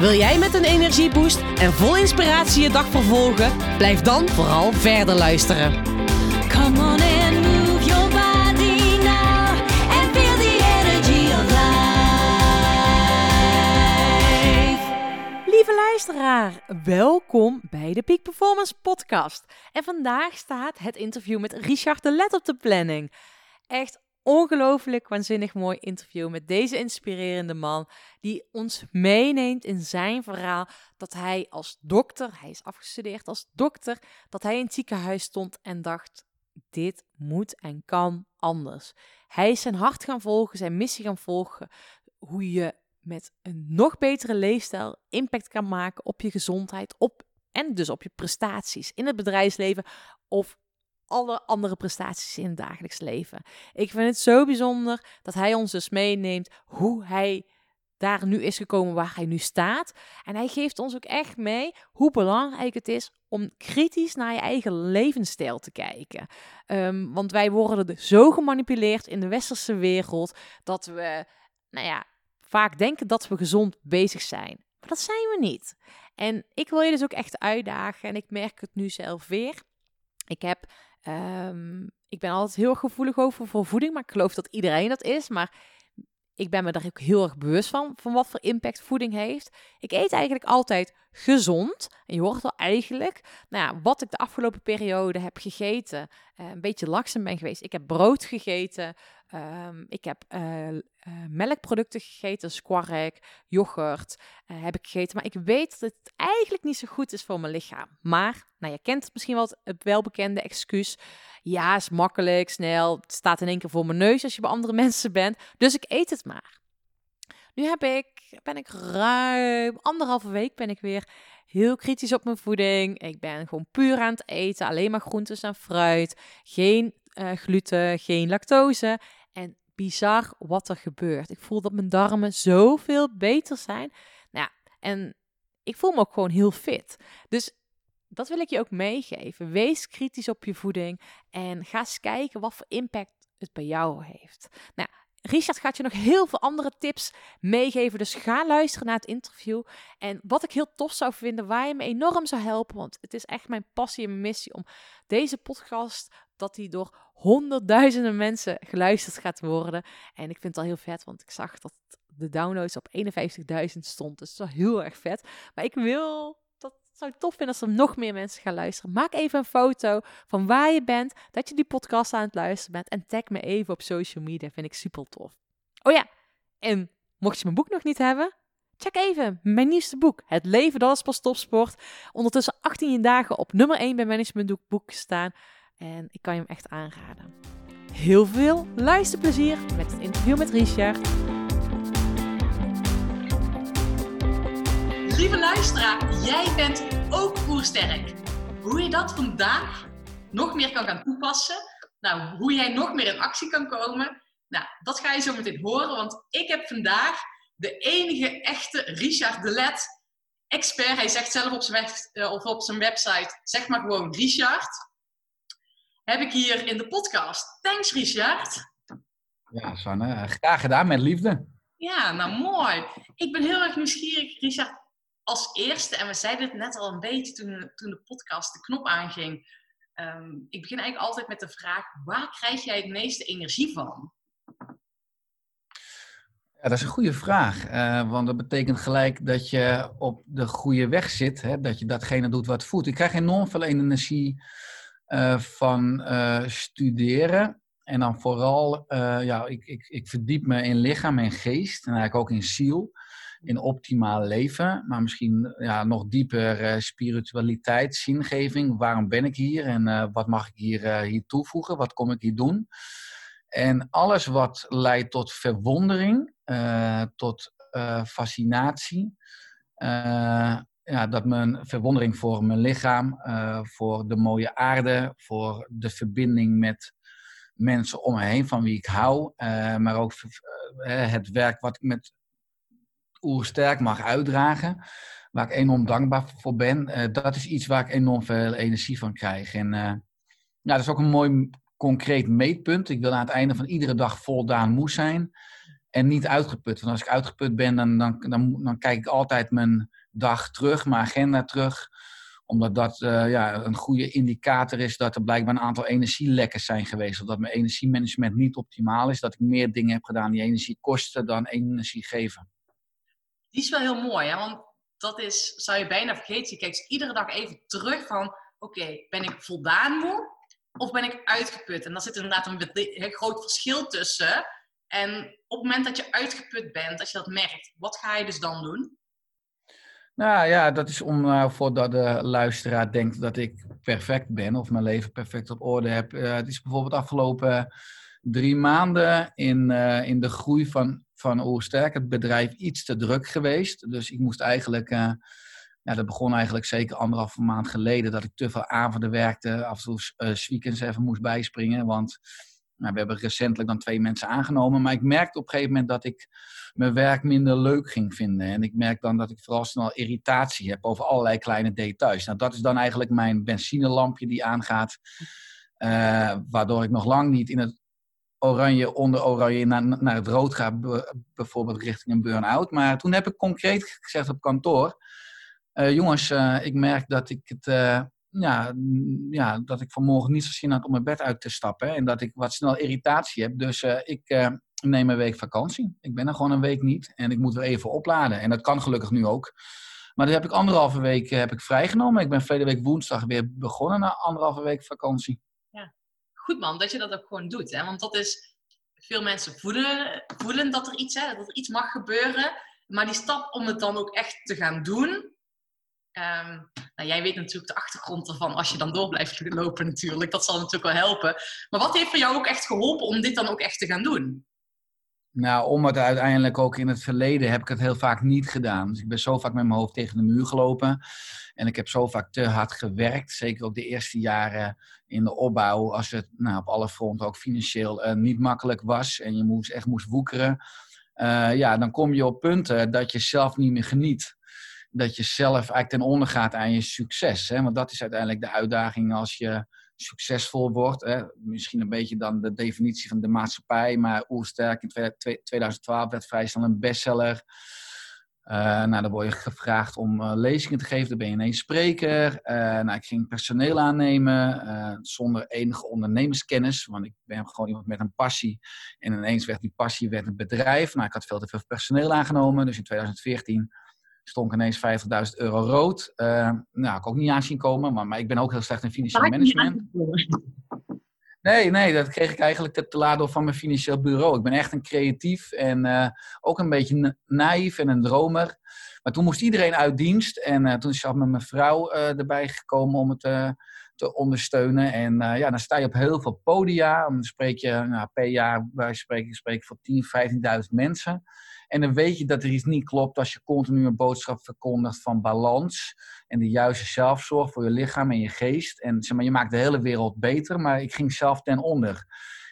Wil jij met een energieboost en vol inspiratie je dag vervolgen? Blijf dan vooral verder luisteren. Come on and move your body now and feel the energy of life. Lieve luisteraar, welkom bij de Peak Performance Podcast. En vandaag staat het interview met Richard de Let op de planning. Echt ongelooflijk waanzinnig mooi interview met deze inspirerende man die ons meeneemt in zijn verhaal dat hij als dokter, hij is afgestudeerd als dokter, dat hij in het ziekenhuis stond en dacht dit moet en kan anders. Hij is zijn hart gaan volgen, zijn missie gaan volgen, hoe je met een nog betere leefstijl impact kan maken op je gezondheid, op en dus op je prestaties in het bedrijfsleven of alle andere prestaties in het dagelijks leven. Ik vind het zo bijzonder dat hij ons dus meeneemt hoe hij daar nu is gekomen waar hij nu staat. En hij geeft ons ook echt mee hoe belangrijk het is om kritisch naar je eigen levensstijl te kijken. Um, want wij worden zo gemanipuleerd in de westerse wereld dat we, nou ja, vaak denken dat we gezond bezig zijn. Maar dat zijn we niet. En ik wil je dus ook echt uitdagen en ik merk het nu zelf weer. Ik heb Um, ik ben altijd heel gevoelig over voor voeding, maar ik geloof dat iedereen dat is. Maar ik ben me daar ook heel erg bewust van, van wat voor impact voeding heeft. Ik eet eigenlijk altijd gezond. Je hoort wel eigenlijk, nou ja, wat ik de afgelopen periode heb gegeten, uh, een beetje laksen ben geweest. Ik heb brood gegeten, um, ik heb uh, uh, melkproducten gegeten, squark, yoghurt heb ik gegeten. Maar ik weet dat het eigenlijk niet zo goed is voor mijn lichaam. Maar, nou, je kent het misschien wel het welbekende excuus. Ja, is makkelijk, snel, het staat in één keer voor mijn neus als je bij andere mensen bent. Dus ik eet het maar. Nu heb ik, ben ik ruim anderhalve week ben ik weer heel kritisch op mijn voeding. Ik ben gewoon puur aan het eten, alleen maar groentes en fruit, geen gluten, geen lactose. Bizar wat er gebeurt. Ik voel dat mijn darmen zoveel beter zijn. Nou en ik voel me ook gewoon heel fit. Dus dat wil ik je ook meegeven. Wees kritisch op je voeding en ga eens kijken wat voor impact het bij jou heeft. Nou, Richard gaat je nog heel veel andere tips meegeven. Dus ga luisteren naar het interview. En wat ik heel tof zou vinden, waar je me enorm zou helpen. Want het is echt mijn passie en mijn missie om deze podcast, dat die door honderdduizenden mensen geluisterd gaat worden. En ik vind het al heel vet, want ik zag dat de downloads op 51.000 stond. Dus dat is wel heel erg vet. Maar ik wil zou het tof vinden als er nog meer mensen gaan luisteren. Maak even een foto van waar je bent, dat je die podcast aan het luisteren bent. En tag me even op social media. Vind ik super tof. Oh ja, en mocht je mijn boek nog niet hebben, check even mijn nieuwste boek. Het leven dat is pas topsport. Ondertussen 18 dagen op nummer 1 bij Managementboek staan. En ik kan je hem echt aanraden. Heel veel luisterplezier met het interview met Richard. Lieve luisteraar, jij bent ook voersterk. Hoe je dat vandaag nog meer kan gaan toepassen, nou, hoe jij nog meer in actie kan komen, nou, dat ga je zo meteen horen, want ik heb vandaag de enige echte Richard de Let expert. Hij zegt zelf op zijn, uh, of op zijn website, zeg maar gewoon Richard. Heb ik hier in de podcast. Thanks Richard. Ja, Sanne, graag gedaan met liefde. Ja, nou mooi. Ik ben heel erg nieuwsgierig, Richard als eerste, en we zeiden het net al een beetje toen, toen de podcast de knop aanging. Um, ik begin eigenlijk altijd met de vraag: waar krijg jij het meeste energie van? Ja, dat is een goede vraag. Uh, want dat betekent gelijk dat je op de goede weg zit. Hè? Dat je datgene doet wat voelt. Ik krijg enorm veel energie van uh, studeren. En dan vooral, ja, ik, ik, ik verdiep me in lichaam en geest. En eigenlijk ook in ziel in optimaal leven, maar misschien ja, nog dieper spiritualiteit, zingeving. Waarom ben ik hier en wat mag ik hier, hier toevoegen? Wat kom ik hier doen? En alles wat leidt tot verwondering, tot fascinatie, ja, dat mijn verwondering voor mijn lichaam, eh, voor de mooie aarde, voor de verbinding met mensen om me heen van wie ik hou, eh, maar ook eh, het werk wat ik met oersterk mag uitdragen, waar ik enorm dankbaar voor ben, dat is iets waar ik enorm veel energie van krijg. En ja, dat is ook een mooi concreet meetpunt. Ik wil aan het einde van iedere dag voldaan moe zijn en niet uitgeput. Want als ik uitgeput ben, dan, dan, dan kijk ik altijd mijn dag terug, mijn agenda terug omdat dat eh, ja, een goede indicator is dat er blijkbaar een aantal energielekkers zijn geweest. Of dat mijn energiemanagement niet optimaal is. Dat ik meer dingen heb gedaan die energie kosten dan energie geven. Die is wel heel mooi, hè? want dat is, zou je bijna vergeten. Je kijkt iedere dag even terug van, oké, ben ik voldaan moe of ben ik uitgeput? En daar zit inderdaad een heel groot verschil tussen. En op het moment dat je uitgeput bent, als je dat merkt, wat ga je dus dan doen? Nou ja, dat is om uh, voordat de luisteraar denkt dat ik perfect ben of mijn leven perfect op orde heb. Uh, het is bijvoorbeeld afgelopen drie maanden in, uh, in de groei van, van Oersterk, het bedrijf, iets te druk geweest. Dus ik moest eigenlijk, ja, dat begon eigenlijk zeker anderhalve maand geleden, dat ik te veel avonden werkte, af en toe weekends even moest bijspringen. Want nou, we hebben recentelijk dan twee mensen aangenomen, maar ik merkte op een gegeven moment dat ik mijn werk minder leuk ging vinden. En ik merk dan dat ik vooral snel irritatie heb over allerlei kleine details. Nou, dat is dan eigenlijk mijn benzinelampje die aangaat, uh, waardoor ik nog lang niet in het oranje onder oranje naar, naar het rood ga, bijvoorbeeld richting een burn-out. Maar toen heb ik concreet gezegd op kantoor, uh, jongens, uh, ik merk dat ik het ja, ja, dat ik vanmorgen niet zo zin had om mijn bed uit te stappen. En dat ik wat snel irritatie heb. Dus ik neem een week vakantie. Ik ben er gewoon een week niet. En ik moet weer even opladen. En dat kan gelukkig nu ook. Maar dat heb ik anderhalve week heb ik vrijgenomen. Ik ben verleden week woensdag weer begonnen na anderhalve week vakantie. Ja, goed man, dat je dat ook gewoon doet. Hè? Want dat is, veel mensen voelen, voelen dat er iets, hè, dat er iets mag gebeuren. Maar die stap om het dan ook echt te gaan doen, Um, nou, jij weet natuurlijk de achtergrond ervan als je dan door blijft lopen natuurlijk. Dat zal natuurlijk wel helpen. Maar wat heeft voor jou ook echt geholpen om dit dan ook echt te gaan doen? Nou, om het uiteindelijk ook in het verleden heb ik het heel vaak niet gedaan. Dus ik ben zo vaak met mijn hoofd tegen de muur gelopen. En ik heb zo vaak te hard gewerkt. Zeker ook de eerste jaren in de opbouw. Als het nou, op alle fronten ook financieel uh, niet makkelijk was. En je moest, echt moest woekeren. Uh, ja, dan kom je op punten dat je zelf niet meer geniet dat je zelf eigenlijk ten onder gaat aan je succes. Hè? Want dat is uiteindelijk de uitdaging als je succesvol wordt. Hè? Misschien een beetje dan de definitie van de maatschappij. Maar Oersterk in 2012 werd vrij snel een bestseller. Uh, nou, dan word je gevraagd om uh, lezingen te geven. Dan ben je ineens spreker. Uh, nou, ik ging personeel aannemen zonder enige ondernemerskennis. Want ik ben gewoon iemand met een passie. En ineens werd die passie werd een bedrijf. Nou, ik had veel te veel personeel aangenomen. Dus in 2014 stond ineens 50.000 euro rood. Uh, nou, ik ook niet aanzien komen, maar, maar ik ben ook heel slecht in financieel management. Nee, nee, dat kreeg ik eigenlijk te, door van mijn financieel bureau. Ik ben echt een creatief en uh, ook een beetje na naïef en een dromer. Maar toen moest iedereen uit dienst en uh, toen is zelf met mijn vrouw erbij gekomen om het te ondersteunen. En ja, dan sta je op heel veel podia. Dan spreek je nou, per jaar, wij spreken, spreek voor 10.000, 15.000 mensen. En dan weet je dat er iets niet klopt als je continu een boodschap verkondigt van balans en de juiste zelfzorg voor je lichaam en je geest. En zeg maar, je maakt de hele wereld beter, maar ik ging zelf ten onder.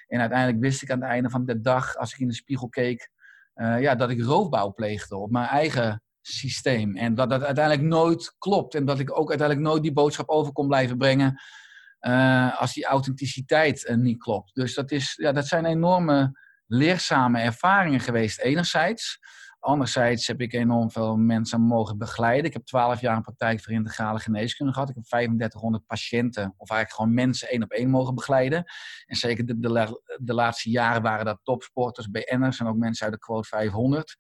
En uiteindelijk wist ik aan het einde van de dag, als ik in de spiegel keek, uh, ja, dat ik roofbouw pleegde op mijn eigen systeem. En dat dat uiteindelijk nooit klopt. En dat ik ook uiteindelijk nooit die boodschap over kon blijven brengen uh, als die authenticiteit uh, niet klopt. Dus dat, is, ja, dat zijn enorme leerzame ervaringen geweest enerzijds. Anderzijds heb ik enorm veel mensen mogen begeleiden. Ik heb 12 jaar een praktijk voor integrale geneeskunde gehad. Ik heb 3500 patiënten, of eigenlijk gewoon mensen één op één mogen begeleiden. En zeker de, de, laatste jaren waren dat topsporters, BN'ers en ook mensen uit de quote 500.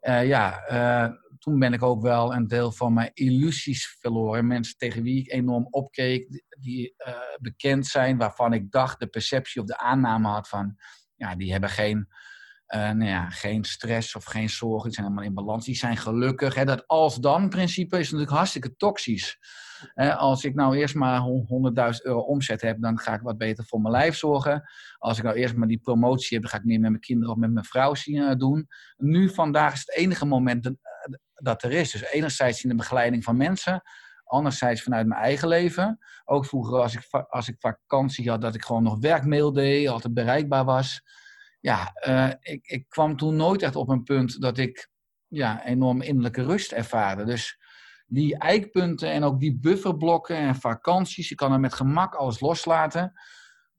Uh, ja, uh, toen ben ik ook wel een deel van mijn illusies verloren. Mensen tegen wie ik enorm opkeek, die uh, bekend zijn, waarvan ik dacht de perceptie of de aanname had van ja, die hebben geen, uh, nou ja, geen stress of geen zorgen. Die zijn allemaal in balans. Die zijn gelukkig. Hè. Dat als-dan principe is natuurlijk hartstikke toxisch. Als ik nou eerst maar 100.000 euro omzet heb, dan ga ik wat beter voor mijn lijf zorgen. Als ik nou eerst maar die promotie heb, dan ga ik meer met mijn kinderen of met mijn vrouw zien, uh, doen. Nu vandaag is het enige moment dat, dat er is. Dus enerzijds in de begeleiding van mensen, anderzijds vanuit mijn eigen leven. Ook vroeger als ik, als ik vakantie had, dat ik gewoon nog werkmail deed, altijd bereikbaar was. Ja, eh, ik, ik kwam toen nooit echt op een punt dat ik ja, enorm innerlijke rust ervaarde. Dus die eikpunten en ook die bufferblokken en vakanties, ik kan er met gemak alles loslaten.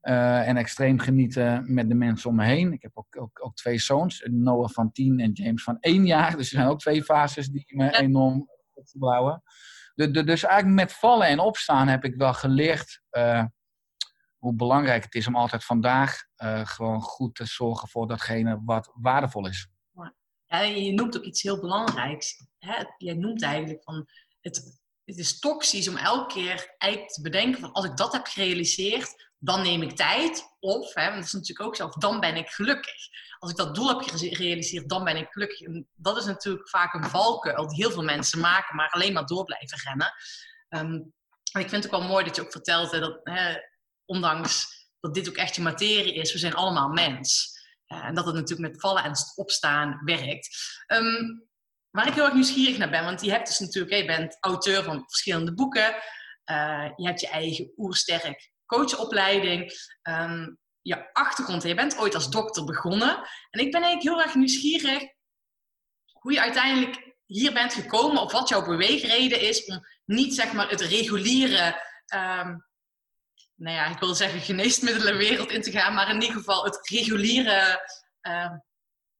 Eh, en extreem genieten met de mensen om me heen. Ik heb ook, ook, ook twee zoons, Noah van 10 en James van 1 jaar. Dus er zijn ook twee fases die me enorm opbouwen. De, dus eigenlijk met vallen en opstaan heb ik wel geleerd eh, hoe belangrijk het is om altijd vandaag eh, gewoon goed te zorgen voor datgene wat waardevol is. Ja, je noemt ook iets heel belangrijks. Hè? Jij noemt eigenlijk van het, het is toxisch om elke keer eigenlijk te bedenken van als ik dat heb gerealiseerd, dan neem ik tijd. Of, hè, dat is natuurlijk ook zo, dan ben ik gelukkig. Als ik dat doel heb gere- gerealiseerd, dan ben ik gelukkig. Dat is natuurlijk vaak een valkuil die heel veel mensen maken, maar alleen maar door blijven rennen. Ehm, en ik vind het ook wel mooi dat je ook vertelt dat, hè, ondanks dat dit ook echt je materie is, we zijn allemaal mens. Eh, en dat het natuurlijk met vallen en opstaan werkt. Ehm, waar ik heel erg nieuwsgierig naar ben, want je hebt dus natuurlijk, je bent auteur van verschillende boeken. Eh, je hebt je eigen oersterk coachopleiding. Ehm, je achtergrond, je bent ooit als dokter begonnen. En ik ben eigenlijk heel erg nieuwsgierig hoe je uiteindelijk hier bent gekomen, of wat jouw beweegreden is om niet zeg maar het reguliere ehm, nou ja, ik wil zeggen geneesmiddelenwereld in te gaan, maar in ieder geval het reguliere, eh,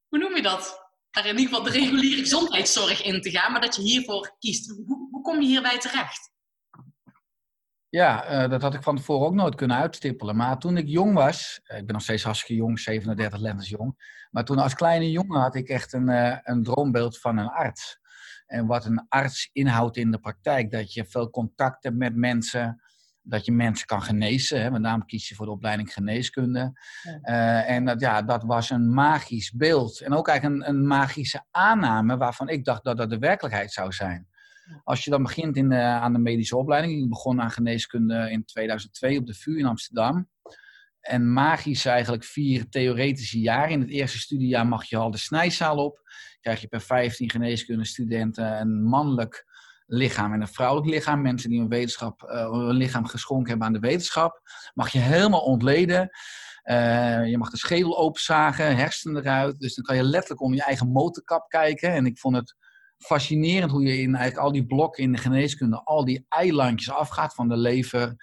hoe noem je dat? Maar in ieder geval de reguliere gezondheidszorg in te gaan, maar dat je hiervoor kiest. Hoe, hoe kom je hierbij terecht? Ja, eh, dat had ik van tevoren ook nooit kunnen uitstippelen. Maar toen ik jong was, eh, ik ben nog steeds hartstikke jong, 37 lentes jong. Maar toen als kleine jongen had ik echt een, eh, een droombeeld van een arts. En wat een arts inhoudt in de praktijk, dat je veel contact hebt met mensen, dat je mensen kan genezen. Hè. Met name kies je voor de opleiding geneeskunde. Ja. En dat, ja, dat was een magisch beeld. En ook eigenlijk een, een magische aanname waarvan ik dacht dat dat de werkelijkheid zou zijn. Als je dan begint in aan de medische opleiding, ik begon aan geneeskunde in 2002 op de VU in Amsterdam. En magisch eigenlijk vier theoretische jaar. In het eerste studiejaar mag je al de snijzaal op. Krijg je per 15 geneeskundestudenten een mannelijk lichaam en een vrouwelijk lichaam. Mensen die hun, wetenschap, eh, hun lichaam geschonken hebben aan de wetenschap. Mag je helemaal ontleden. Eh, je mag de schedel openzagen, hersenen eruit. Dus dan kan je letterlijk om je eigen motorkap kijken. En ik vond het fascinerend hoe je in eigenlijk al die blokken in de geneeskunde al die eilandjes afgaat van de lever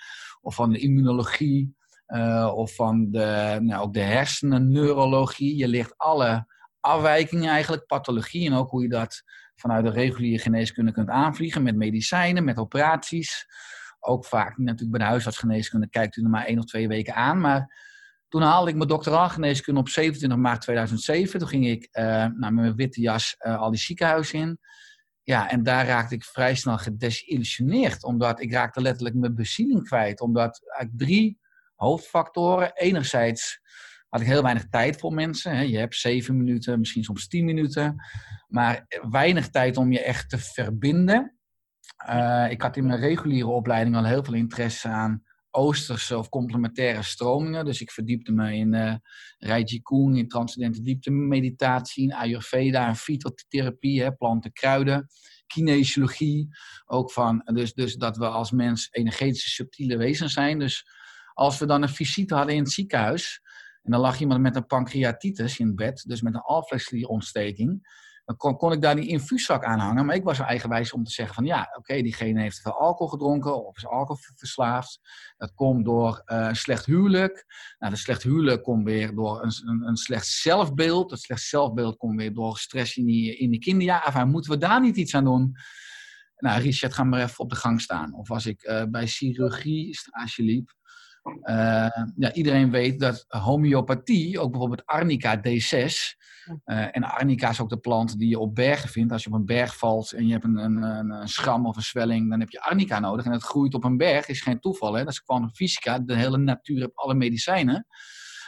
of van de immunologie eh, of van de, nou, ook de hersenen, neurologie. Je ligt alle afwijkingen eigenlijk, pathologie en ook hoe je dat vanuit de reguliere geneeskunde kunt aanvliegen met medicijnen, met operaties. Ook vaak natuurlijk bij de huisartsgeneeskunde kijkt u er maar één of twee weken aan, maar toen haalde ik mijn doctoraal geneeskunde op 27 maart 2007. Toen ging ik uh, met mijn witte jas uh, al die ziekenhuizen in. Ja, en daar raakte ik vrij snel gedesillusioneerd. Omdat ik raakte letterlijk mijn bezieling kwijt. Omdat eigenlijk drie hoofdfactoren. Enerzijds had ik heel weinig tijd voor mensen. Je hebt zeven minuten, misschien soms tien minuten. Maar weinig tijd om je echt te verbinden. Uh, ik had in mijn reguliere opleiding al heel veel interesse aan Oosterse of complementaire stromingen. Dus ik verdiepte me in uh, Raiji Koen, in transcendente diepte meditatie, in Ayurveda en fytotherapie, hè, planten, kruiden, kinesiologie. Ook van, dus, dus dat we als mens energetische subtiele wezens zijn. Dus als we dan een visite hadden in het ziekenhuis en dan lag iemand met een pancreatitis in bed, dus met een alvleesklierontsteking. Dan kon, kon, ik daar die infuuszak aanhangen. Maar ik was eigenwijs om te zeggen van ja, oké, diegene heeft veel alcohol gedronken of is alcoholverslaafd. Dat komt door uh, een slecht huwelijk. Nou, dat slecht huwelijk komt weer door een, een, een, slecht zelfbeeld. Dat slecht zelfbeeld komt weer door stress in die, in die kinderjaren. Moeten we daar niet iets aan doen? Nou, Richard, ga maar even op de gang staan. Of als ik uh, bij chirurgie stage liep. Uh, ja, iedereen weet dat homeopathie, ook bijvoorbeeld Arnica D6, uh, en Arnica is ook de plant die je op bergen vindt. Als je op een berg valt en je hebt een, een, een schram of een zwelling, dan heb je Arnica nodig. En het groeit op een berg, is geen toeval. Hè? Dat is quantum fysica. De hele natuur heeft alle medicijnen.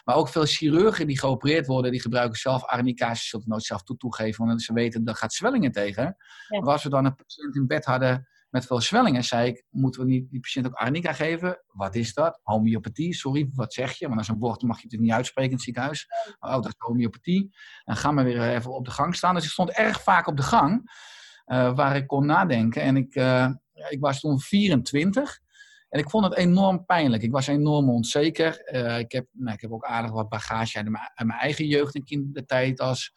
Maar ook veel chirurgen die geopereerd worden, die gebruiken zelf Arnica. Ze zullen het nooit zelf toe toegeven, want ze weten dat gaat zwellingen tegen. Ja. Maar als we dan een patiënt in bed hadden met veel zwellingen, zei ik, moeten we niet die patiënt ook arnica geven? Wat is dat? Homeopathie, sorry, wat zeg je? Want als een woord mag je het niet uitspreken in het ziekenhuis. Oh, dat is homeopathie. Dan gaan we weer even op de gang staan. Dus ik stond erg vaak op de gang. eh, waar ik kon nadenken. En ik, eh, ik was toen 24. En ik vond het enorm pijnlijk. Ik was enorm onzeker. Eh, ik, heb, nou, ik heb ook aardig wat bagage uit mijn, uit mijn eigen jeugd en kindertijd als,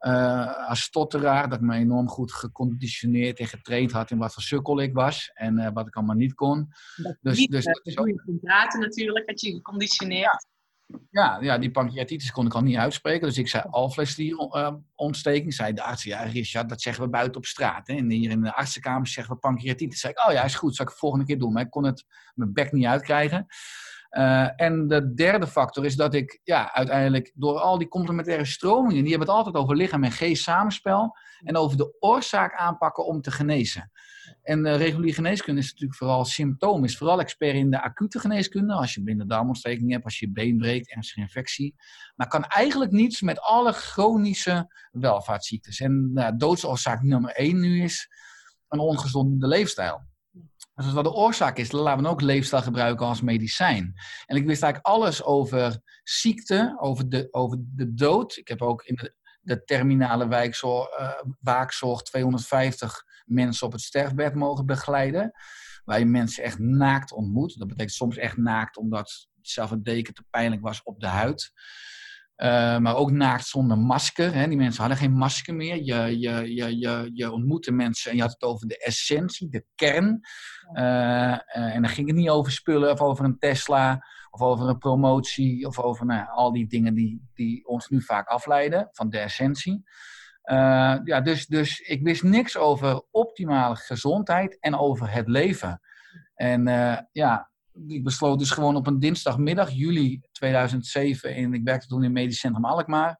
eh, als stotteraar. Dat ik me enorm goed geconditioneerd en getraind had in wat voor sukkel ik was. En eh, wat ik allemaal niet kon. Dus, Niet, dus eh, dat is ook- je praten natuurlijk, had je geconditioneerd. ja, ja, die pancreatitis kon ik al niet uitspreken. Dus ik zei alvleesklierontsteking. Zei de arts, ja Richard, dat zeggen we buiten op straat. Hè? En hier in de artsenkamer zeggen we pancreatitis. Zei ik, oh ja, is goed, zal ik het volgende keer doen. Maar ik kon het mijn bek niet uitkrijgen. Eh, en de derde factor is dat ik ja, uiteindelijk door al die complementaire stromingen, die hebben het altijd over lichaam en geest samenspel en over de oorzaak aanpakken om te genezen. En de reguliere geneeskunde is natuurlijk vooral symptoom, is vooral expert in de acute geneeskunde, als je darmontsteking hebt, als je been breekt, ernstige infectie. Maar kan eigenlijk niets met alle chronische welvaartsziektes. En nou, doodsoorzaak nummer één nu is een ongezonde leefstijl. Dus wat de oorzaak is, dan laten we ook leefstijl gebruiken als medicijn. En ik wist eigenlijk alles over ziekte, over de, over de dood. Ik heb ook in de, de terminale wijkzorg, eh, waakzorg 250 mensen op het sterfbed mogen begeleiden. Waar je mensen echt naakt ontmoet. Dat betekent soms echt naakt omdat zelf een deken te pijnlijk was op de huid. Uh, maar ook naakt zonder masker. Hè. Die mensen hadden geen masker meer. Je, je, je, je, je ontmoette mensen en je had het over de essentie, de kern. Uh, uh, en dan ging het niet over spullen of over een Tesla of over een promotie of over nou, al die dingen die, die ons nu vaak afleiden van de essentie. Ja, dus, dus ik wist niks over optimale gezondheid en over het leven. En ja, ik besloot dus gewoon op een dinsdagmiddag, juli 2007, en ik werkte toen in Medisch Centrum Alkmaar,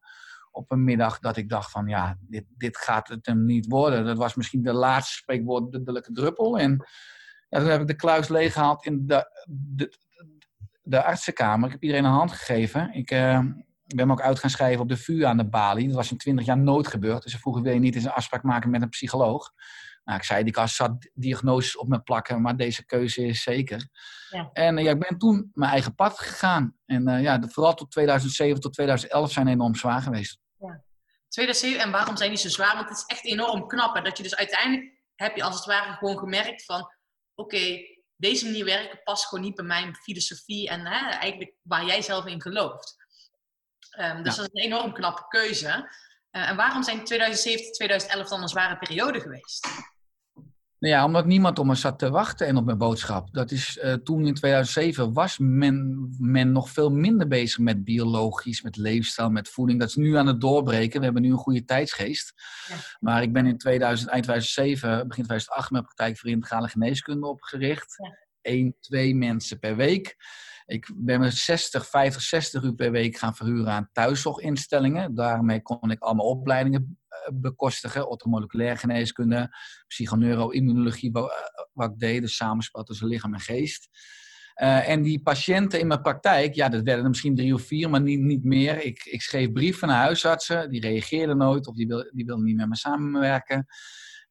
op een middag dat ik dacht van ja, dit, dit gaat het hem niet worden. Dat was misschien de laatste spreekwoordelijke druppel. En ja, toen heb ik de kluis leeggehaald in de, de, de artsenkamer. Ik heb iedereen een hand gegeven. Ik, ik ben me ook uit gaan schrijven op de VU aan de balie. Dat was in 20 jaar nooit gebeurd. Dus ze vroegen, wil je niet eens een afspraak maken met een psycholoog? Nou, ik zei, die kan zat diagnoses op me plakken, maar deze keuze is zeker. Ja. En uh, ja, ik ben toen mijn eigen pad gegaan. En uh, ja, vooral tot 2007 tot 2011 zijn enorm zwaar geweest. Ja. 2007, en waarom zijn die zo zwaar? Want het is echt enorm knap. Hè? Dat je dus uiteindelijk, heb je als het ware gewoon gemerkt van... Oké, okay, deze manier werken past gewoon niet bij mijn filosofie en hè, eigenlijk waar jij zelf in gelooft. Um, dus ja. dat is een enorm knappe keuze. Uh, en waarom zijn 2007 2011 dan een zware periode geweest? Nou ja, omdat niemand op me zat te wachten en op mijn boodschap. Dat is, uh, toen in 2007 was men, men nog veel minder bezig met biologisch, met leefstijl, met voeding. Dat is nu aan het doorbreken. We hebben nu een goede tijdsgeest. Ja. Maar ik ben in 2000, eind 2007, begin 2008 mijn praktijk voor integrale geneeskunde opgericht. Ja. Eén, twee mensen per week. Ik ben me 60, 50, 60 uur per week gaan verhuren aan thuiszorginstellingen. Daarmee kon ik allemaal opleidingen bekostigen. Orthomoleculaire geneeskunde, psychoneuroimmunologie, wat ik deed. Dus samenspel tussen lichaam en geest. Uh, en die patiënten in mijn praktijk, ja, dat werden er misschien drie of vier, maar niet, niet meer. Ik, ik schreef brieven naar huisartsen, die reageerden nooit of die, wil, die wilden niet met me samenwerken.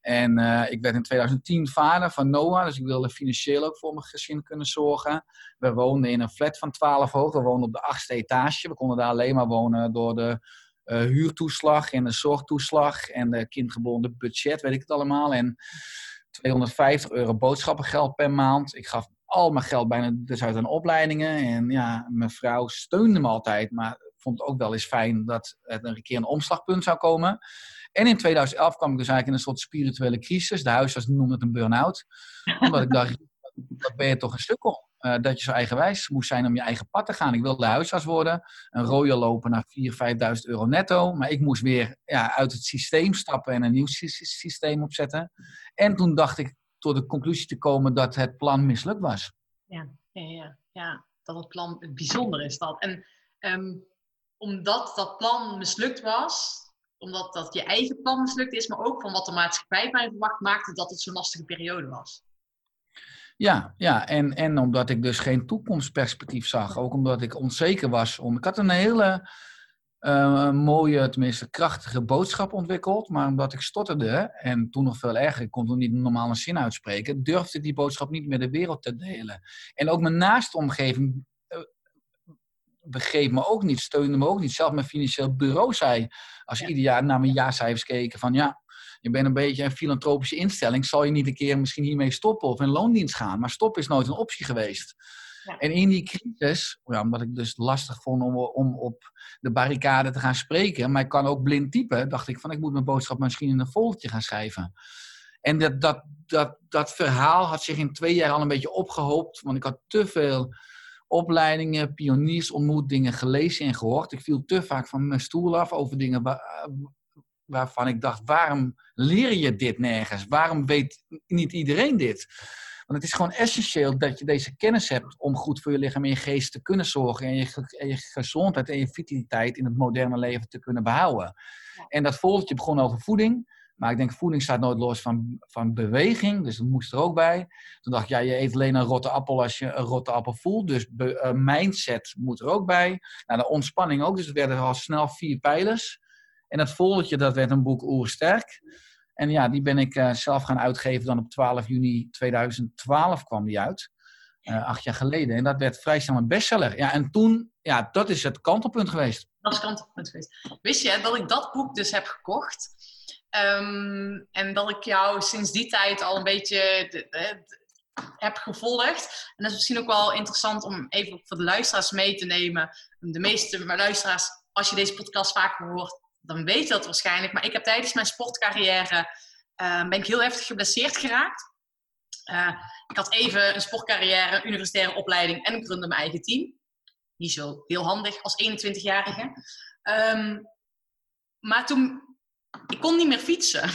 En uh, ik werd in 2010 vader van Noah, dus ik wilde financieel ook voor mijn gezin kunnen zorgen. We woonden in een flat van 12 hoog, we woonden op de achtste etage. We konden daar alleen maar wonen door de uh, huurtoeslag en de zorgtoeslag en de kindgebonden budget, weet ik het allemaal. En 250 euro boodschappengeld per maand. Ik gaf al mijn geld bijna dus uit aan opleidingen. En ja, mijn vrouw steunde me altijd, maar vond het ook wel eens fijn dat er een keer een omslagpunt zou komen. En in 2011 kwam ik dus eigenlijk in een soort spirituele crisis. De huisarts noemde het een burn-out. Omdat ik dacht, dat ben je toch een stukkel. Uh, dat je zo eigenwijs moest zijn om je eigen pad te gaan. Ik wilde huisarts worden. Een rooier lopen naar 4.000, 5.000 euro netto. Maar ik moest weer ja, uit het systeem stappen en een nieuw systeem opzetten. En toen dacht ik tot de conclusie te komen dat het plan mislukt was. Ja, ja, ja, dat het plan bijzonder is dat. En um, omdat dat plan mislukt was, omdat dat je eigen plan mislukt is, maar ook van wat de maatschappij mij verwacht, maakte dat het zo'n lastige periode was. Ja, ja. En, en omdat ik dus geen toekomstperspectief zag. Ook omdat ik onzeker was. Ik had een hele uh, mooie, tenminste krachtige boodschap ontwikkeld. Maar omdat ik stotterde, en toen nog veel erger, ik kon toen niet normaal een zin uitspreken, durfde ik die boodschap niet met de wereld te delen. En ook mijn naaste omgeving begreep me ook niet, steunde me ook niet. Zelfs mijn financieel bureau zei, als ja. ieder jaar naar mijn jaarcijfers keken, van ja, je bent een beetje een filantropische instelling, zal je niet een keer misschien hiermee stoppen of in loondienst gaan. Maar stoppen is nooit een optie geweest. Ja. En in die crisis, ja, omdat ik dus lastig vond om, om op de barricade te gaan spreken, maar ik kan ook blind typen, dacht ik van ik moet mijn boodschap misschien in een foldertje gaan schrijven. En dat, dat, dat, dat verhaal had zich in twee jaar al een beetje opgehoopt, want ik had te veel opleidingen, pioniersontmoetingen gelezen en gehoord. Ik viel te vaak van mijn stoel af over dingen waar- waarvan ik dacht, waarom leer je dit nergens? Waarom weet niet iedereen dit? Want het is gewoon essentieel dat je deze kennis hebt om goed voor je lichaam en je geest te kunnen zorgen en je, ge- en je gezondheid en je vitaliteit in het moderne leven te kunnen behouden. En dat volgetje begon over voeding. Maar ik denk, voeding staat nooit los van, van beweging. Dus dat moest er ook bij. Toen dacht ik, ja, je eet alleen een rotte appel als je een rotte appel voelt. Dus eh, mindset moet er ook bij. Nou, de ontspanning ook. Dus het werden al snel vier pijlers. En dat foldertje, dat werd een boek Oersterk. En ja, die ben ik eh, zelf gaan uitgeven. Dan op 12 juni 2012 kwam die uit. Eh, acht jaar geleden. En dat werd vrij snel een bestseller. Ja, en toen, ja, dat is het kantelpunt geweest. Dat is kantelpunt geweest. Wist je dat ik dat boek dus heb gekocht? Ehm, en dat ik jou sinds die tijd al een beetje de- heb gevolgd. En dat is misschien ook wel interessant om even voor de luisteraars mee te nemen. De meeste luisteraars, als je deze podcast vaker hoort, dan weet je dat waarschijnlijk. Maar ik heb tijdens mijn sportcarrière eh, ben ik heel heftig geblesseerd geraakt. Eh, ik had even een sportcarrière, universitaire opleiding en ik runde mijn eigen team. Niet zo heel handig als 21-jarige. Ehm, maar toen, ik kon niet meer fietsen.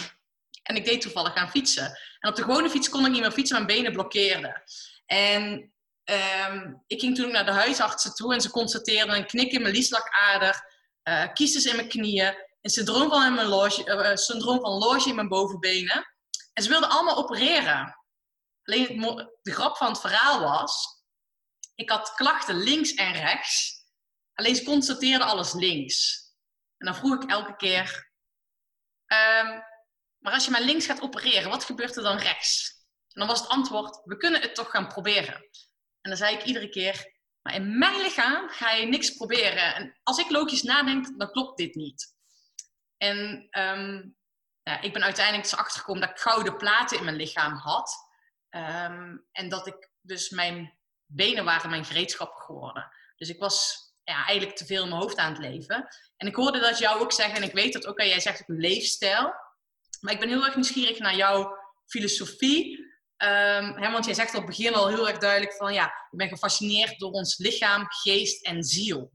En ik deed toevallig aan fietsen. En op de gewone fiets kon ik niet meer fietsen, mijn benen blokkeerden. En ehm, ik ging toen naar de huisartsen toe en ze constateerden een knik in mijn liesslagader, eh kiestes in mijn knieën, een syndroom van, mijn loge, eh, syndroom van loge in mijn bovenbenen. En ze wilden allemaal opereren. Alleen de grap van het verhaal was, ik had klachten links en rechts. Alleen ze constateerden alles links. En dan vroeg ik elke keer, ehm, maar als je maar links gaat opereren, wat gebeurt er dan rechts? En dan was het antwoord, we kunnen het toch gaan proberen. En dan zei ik iedere keer, maar in mijn lichaam ga je niks proberen. En als ik logisch nadenk, dan klopt dit niet. En ehm, ja, ik ben uiteindelijk dus achtergekomen dat ik gouden platen in mijn lichaam had. Ehm, en dat ik dus mijn benen waren mijn gereedschappen geworden. Dus ik was ja, eigenlijk te veel in mijn hoofd aan het leven. En ik hoorde dat jou ook zeggen, en ik weet dat ook, jij zegt ook een leefstijl. Maar ik ben heel erg nieuwsgierig naar jouw filosofie. Ehm, hè, want jij zegt op het begin al heel erg duidelijk van, ja, ik ben gefascineerd door ons lichaam, geest en ziel.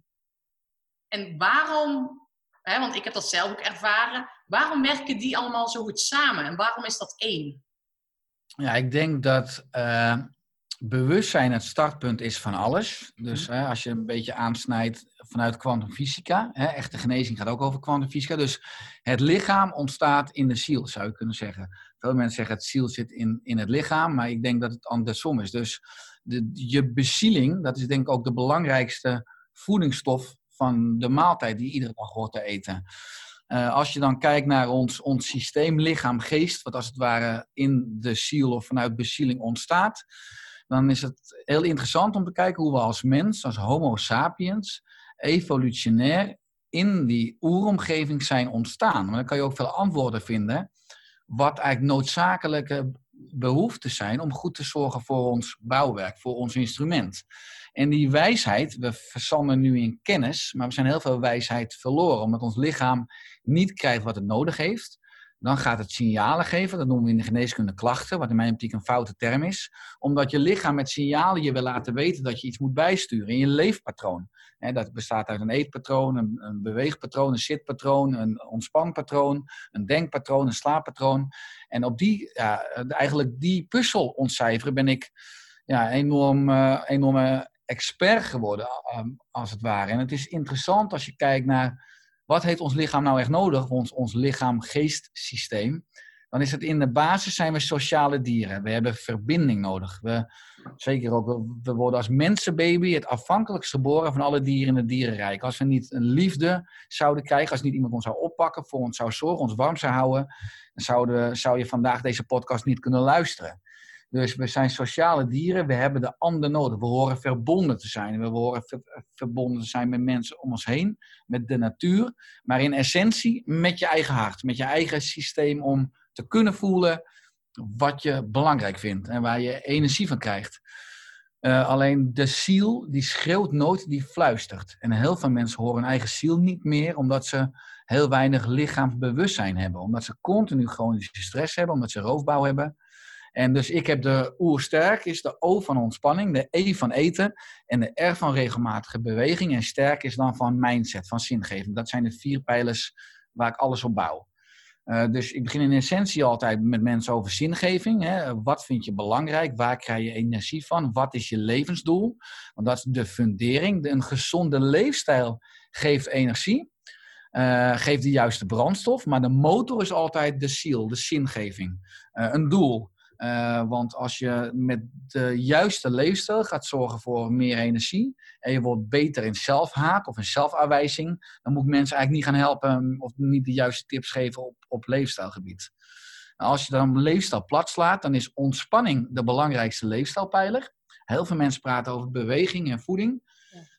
En waarom, hè, want ik heb dat zelf ook ervaren, waarom werken die allemaal zo goed samen? En waarom is dat één? Ja, ik denk dat eh, bewustzijn het startpunt is van alles. Dus hè, als je een beetje aansnijdt vanuit kwantumfysica, echte genezing gaat ook over kwantumfysica. Dus het lichaam ontstaat in de ziel, zou je kunnen zeggen. Veel mensen zeggen het ziel zit in, in het lichaam, maar ik denk dat het andersom is. Dus de, je bezieling, dat is denk ik ook de belangrijkste voedingsstof van de maaltijd die iedere dag hoort te eten. Eh, als je dan kijkt naar ons, ons systeem lichaam-geest, wat als het ware in de ziel of vanuit bezieling ontstaat, dan is het heel interessant om te kijken hoe we als mens, als Homo sapiens, evolutionair in die oeromgeving zijn ontstaan. Maar dan kan je ook veel antwoorden vinden, wat eigenlijk noodzakelijke behoeften zijn om goed te zorgen voor ons bouwwerk, voor ons instrument. En die wijsheid, we verzanden nu in kennis, maar we zijn heel veel wijsheid verloren, omdat ons lichaam niet krijgt wat het nodig heeft. Dan gaat het signalen geven, dat noemen we in de geneeskunde klachten, wat in mijn optiek een foute term is. Omdat je lichaam met signalen je wil laten weten dat je iets moet bijsturen in je leefpatroon. Dat bestaat uit een eetpatroon, een, een beweegpatroon, een zitpatroon, een ontspanpatroon, een denkpatroon, een slaappatroon. En op die, ja, eigenlijk die puzzel ontcijferen ben ik ja, enorm, eh, enorme expert geworden, eh, als het ware. En het is interessant als je kijkt naar wat heeft ons lichaam nou echt nodig, ons, ons lichaam-geest-systeem. Dan is het in de basis zijn we sociale dieren. We hebben verbinding nodig. We, zeker ook, we- worden als mensenbaby het afhankelijkst geboren van alle dieren in het dierenrijk. Als we niet een liefde zouden krijgen, als niet iemand ons zou oppakken, voor ons zou zorgen, ons warm zou houden, dan zouden, zou je vandaag deze podcast niet kunnen luisteren. Dus we zijn sociale dieren, we hebben de ander nodig. We horen verbonden te zijn. We horen ver- verbonden te zijn met mensen om ons heen, met de natuur. Maar in essentie met je eigen hart, met je eigen systeem om te kunnen voelen wat je belangrijk vindt en waar je energie van krijgt. Eh, alleen de ziel, die schreeuwt nooit, die fluistert. En heel veel mensen horen hun eigen ziel niet meer, omdat ze heel weinig lichaamsbewustzijn hebben. Omdat ze continu chronische stress hebben, omdat ze roofbouw hebben. En dus ik heb de oersterk, is de O van ontspanning, de E van eten en de R van regelmatige beweging. En sterk is dan van mindset, van zingeving. Dat zijn de vier pijlers waar ik alles op bouw. Uh, dus ik begin in essentie altijd met mensen over zingeving. Hè. Wat vind je belangrijk? Waar krijg je energie van? Wat is je levensdoel? Want dat is de fundering. Een gezonde leefstijl geeft energie. Uh, geeft de juiste brandstof. Maar de motor is altijd de ziel, de zingeving. Uh, een doel. Uh, want als je met de juiste leefstijl gaat zorgen voor meer energie en je wordt beter in zelfhaat of in zelfafwijzing, dan moet ik mensen eigenlijk niet gaan helpen of niet de juiste tips geven op, op leefstijlgebied. Nou, als je dan leefstijl plat slaat, dan is ontspanning de belangrijkste leefstijlpijler. Heel veel mensen praten over beweging en voeding.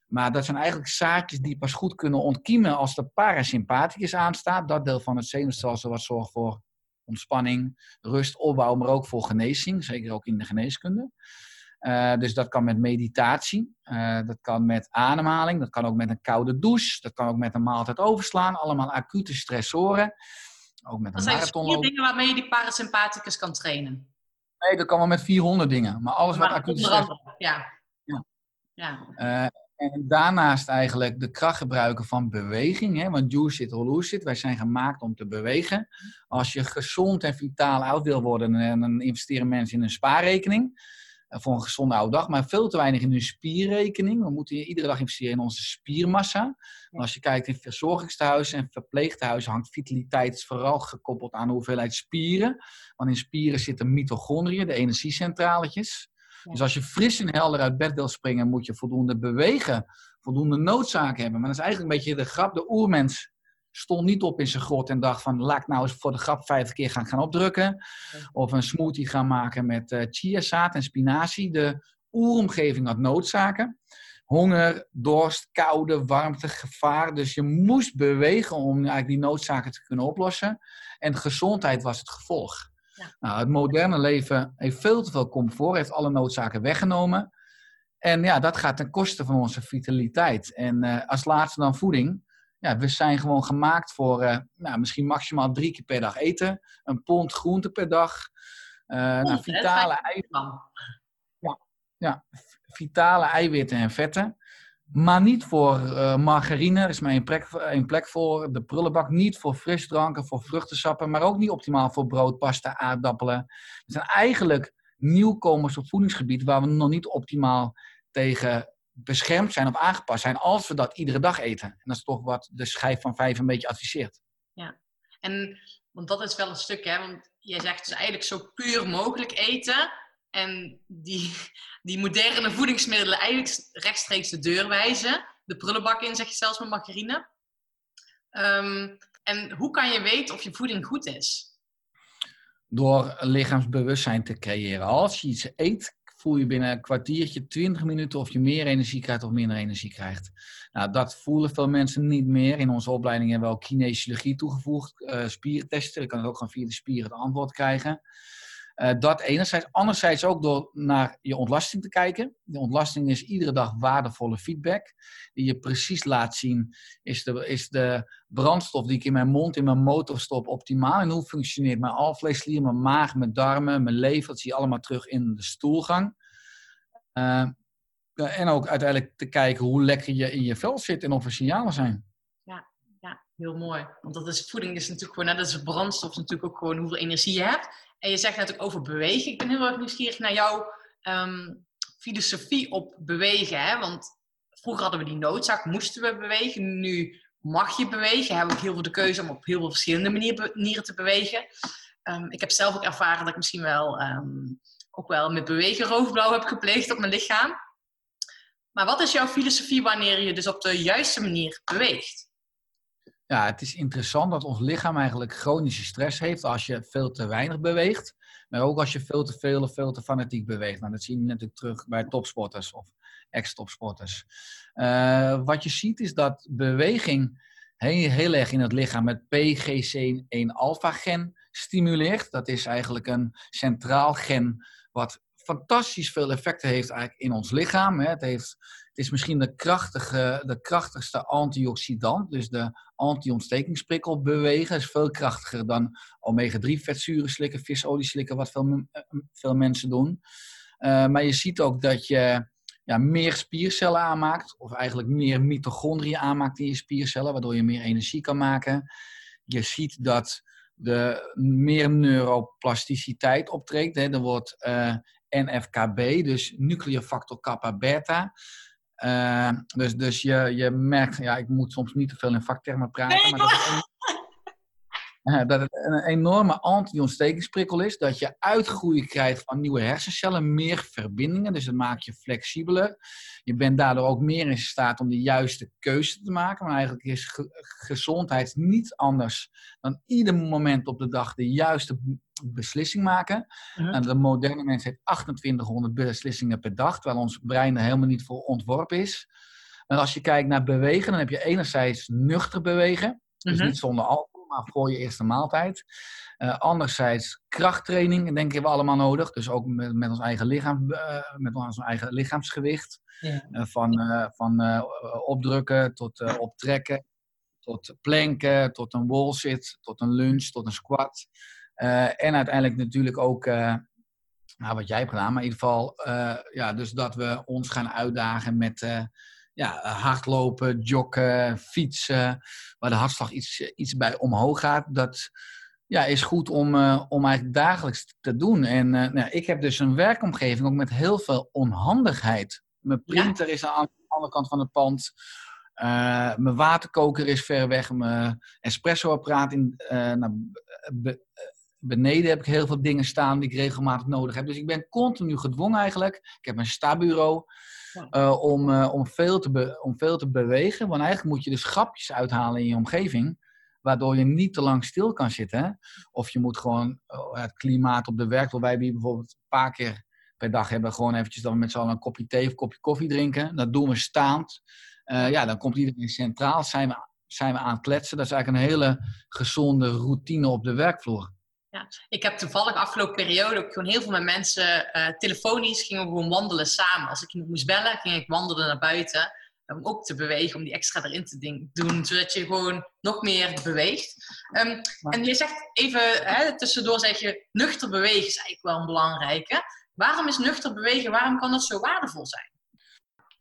Maar dat zijn eigenlijk zaakjes die pas goed kunnen ontkiemen als de parasympathicus aanstaat. Dat deel van het zenuwstelsel wat zorgt voor ontspanning, rust, opbouw, maar ook voor genezing, zeker ook in de geneeskunde. Uh, dus dat kan met meditatie, uh, dat kan met ademhaling, dat kan ook met een koude douche, dat kan ook met een maaltijd overslaan. Allemaal acute stressoren. Ook met Dat een zijn vier dingen waarmee je die parasympathicus kan trainen. Nee, dat kan wel met 400 dingen. Maar alles wat acute stress ja. Ja. Ja. Eh, en daarnaast eigenlijk de kracht gebruiken van beweging. Hè? Want juice it or lose it. Wij zijn gemaakt om te bewegen. Als je gezond en vitaal oud wil worden, dan investeren mensen in een spaarrekening. eh, Voor een gezonde oude dag, maar veel te weinig in hun spierrekening. We moeten iedere dag investeren in onze spiermassa. Maar als je kijkt in verzorgingstehuizen en verpleegtehuizen, hangt vitaliteit vooral gekoppeld aan de hoeveelheid spieren. Want in spieren zitten mitochondriën, de energiecentraletjes. Dus als je fris en helder uit bed wil springen, moet je voldoende bewegen, voldoende noodzaak hebben. Maar dat is eigenlijk een beetje de grap. De oermens stond niet op in zijn grot en dacht van, laat ik nou eens voor de grap 50 keer gaan, gaan opdrukken. Of een smoothie gaan maken met eh chiazaad en spinazie. De oeromgeving had noodzaken. Honger, dorst, koude, warmte, gevaar. Dus je moest bewegen om eigenlijk die noodzaken te kunnen oplossen. En gezondheid was het gevolg. Ja. Nou, het moderne leven heeft veel te veel comfort, heeft alle noodzaken weggenomen. En ja, dat gaat ten koste van onze vitaliteit. En eh, als laatste dan voeding. Ja, we zijn gewoon gemaakt voor eh, nou, misschien maximaal drie keer per dag eten. Een pond groente per dag. Eh, nou, vitale, Vijf ei, gram. ja, vitale eiwitten en vetten. Maar niet voor eh, margarine, er is maar één plek, voor. De prullenbak niet voor frisdranken, voor vruchtensappen. Maar ook niet optimaal voor brood, pasta, aardappelen. Het zijn eigenlijk nieuwkomers op voedingsgebied waar we nog niet optimaal tegen beschermd zijn of aangepast zijn. Als we dat iedere dag eten. En dat is toch wat de schijf van vijf een beetje adviseert. En, want dat is wel een stuk, hè. Want jij zegt dus eigenlijk zo puur mogelijk eten. En die, die moderne voedingsmiddelen eigenlijk rechtstreeks de deur wijzen. De prullenbak in, zeg je zelfs met margarine. Ehm, en hoe kan je weten of je voeding goed is? Door lichaamsbewustzijn te creëren. Als je iets eet, voel je binnen een kwartiertje, 20 minuten of je meer energie krijgt of minder energie krijgt. Nou, dat voelen veel mensen niet meer. In onze opleiding hebben we ook kinesiologie toegevoegd, eh spiertesten. Je kan ook gewoon via de spieren het antwoord krijgen. Eh, dat enerzijds. Anderzijds ook door naar je ontlasting te kijken. De ontlasting is iedere dag waardevolle feedback. Die je precies laat zien, is de, is de brandstof die ik in mijn mond, in mijn motor stop, optimaal? En hoe functioneert mijn alvleesklier, mijn maag, mijn darmen, mijn lever? Dat zie je allemaal terug in de stoelgang. Eh, en ook uiteindelijk te kijken hoe lekker je in je vel zit en of er signalen zijn. Heel mooi. Want dat is, voeding is natuurlijk gewoon, net als brandstof, natuurlijk ook gewoon hoeveel energie je hebt. En je zegt natuurlijk over bewegen. Ik ben heel erg nieuwsgierig naar jouw ehm, filosofie op bewegen. Hè? Want vroeger hadden we die noodzaak, moesten we bewegen. Nu mag je bewegen. Hebben we ook heel veel de keuze om op heel veel verschillende manier- manieren te bewegen. Ehm, ik heb zelf ook ervaren dat ik misschien wel ehm, ook wel met bewegen roofblauw heb gepleegd op mijn lichaam. Maar wat is jouw filosofie wanneer je dus op de juiste manier beweegt? Ja, het is interessant dat ons lichaam eigenlijk chronische stress heeft als je veel te weinig beweegt. Maar ook als je veel te veel of veel te fanatiek beweegt. Nou, dat zien we natuurlijk terug bij topsporters of ex-topsporters. Eh, wat je ziet is dat beweging heel, heel erg in het lichaam het PGC1-alpha-gen stimuleert. Dat is eigenlijk een centraal gen wat fantastisch veel effecten heeft eigenlijk in ons lichaam. Hè. Het, heeft, is misschien de, krachtige, de krachtigste antioxidant, dus de anti-ontstekingsprikkel bewegen. is veel krachtiger dan omega-3 vetzuren slikken, visolie slikken, wat veel, eh, veel mensen doen. Eh, maar je ziet ook dat je ja, meer spiercellen aanmaakt, of eigenlijk meer mitochondriën aanmaakt in je spiercellen, waardoor je meer energie kan maken. Je ziet dat er meer neuroplasticiteit optreedt. Hè. Er wordt eh, NFKB, dus nuclear factor kappa beta. Eh, dus dus je, je merkt, ja, ik moet soms niet te veel in vaktermen praten, Nee, maar dat eh, dat het een enorme anti-ontstekingsprikkel is. Dat je uitgroei krijgt van nieuwe hersencellen, meer verbindingen, dus dat maakt je flexibeler. Je bent daardoor ook meer in staat om de juiste keuze te maken. Maar eigenlijk is ge- gezondheid niet anders dan ieder moment op de dag de juiste beslissing maken. En de moderne mens heeft 2800 beslissingen per dag, terwijl ons brein er helemaal niet voor ontworpen is. En als je kijkt naar bewegen, dan heb je enerzijds nuchter bewegen, dus Mhm. niet zonder alcohol, maar voor je eerste maaltijd. Eh, anderzijds krachttraining, denk ik, we allemaal nodig. Dus ook met, met ons eigen lichaam, eh, met ons eigen lichaamsgewicht. Ja. Eh, van van opdrukken tot optrekken, tot planken, tot een wall-sit, tot een lunge, tot een squat. En uiteindelijk natuurlijk ook, nou, wat jij hebt gedaan, maar in ieder geval, ja, dus dat we ons gaan uitdagen met ja, hardlopen, joggen, fietsen, waar de hartslag iets, iets bij omhoog gaat. Dat ja, is goed om, eh, om eigenlijk dagelijks te doen. En eh, nou, ik heb dus een werkomgeving ook met heel veel onhandigheid. Mijn Ja. printer is aan de andere kant van het pand. Eh, mijn waterkoker is ver weg. Mijn espressoapparaat in, nou, be- beneden heb ik heel veel dingen staan die ik regelmatig nodig heb. Dus ik ben continu gedwongen eigenlijk. Ik heb een stabureau Eh, om, eh, om, veel te om veel te bewegen. Want eigenlijk moet je dus grapjes uithalen in je omgeving. Waardoor je niet te lang stil kan zitten. Of je moet gewoon oh, het klimaat op de werkvloer. Wij hebben bijvoorbeeld een paar keer per dag hebben gewoon eventjes we met z'n allen een kopje thee of een kopje koffie drinken. Dat doen we staand. Eh, ja, dan komt iedereen centraal. Zijn we, zijn we aan het kletsen. Dat is eigenlijk een hele gezonde routine op de werkvloer. Ik heb toevallig afgelopen periode ook gewoon heel veel met mensen eh, telefonisch gingen we gewoon wandelen samen. Als ik moest bellen, ging ik wandelen naar buiten. Om ook te bewegen, om die extra erin te doen. Zodat je gewoon nog meer beweegt. Ehm, En je zegt even, hè, tussendoor zeg je, nuchter bewegen is eigenlijk wel een belangrijke. Waarom is nuchter bewegen, waarom kan dat zo waardevol zijn?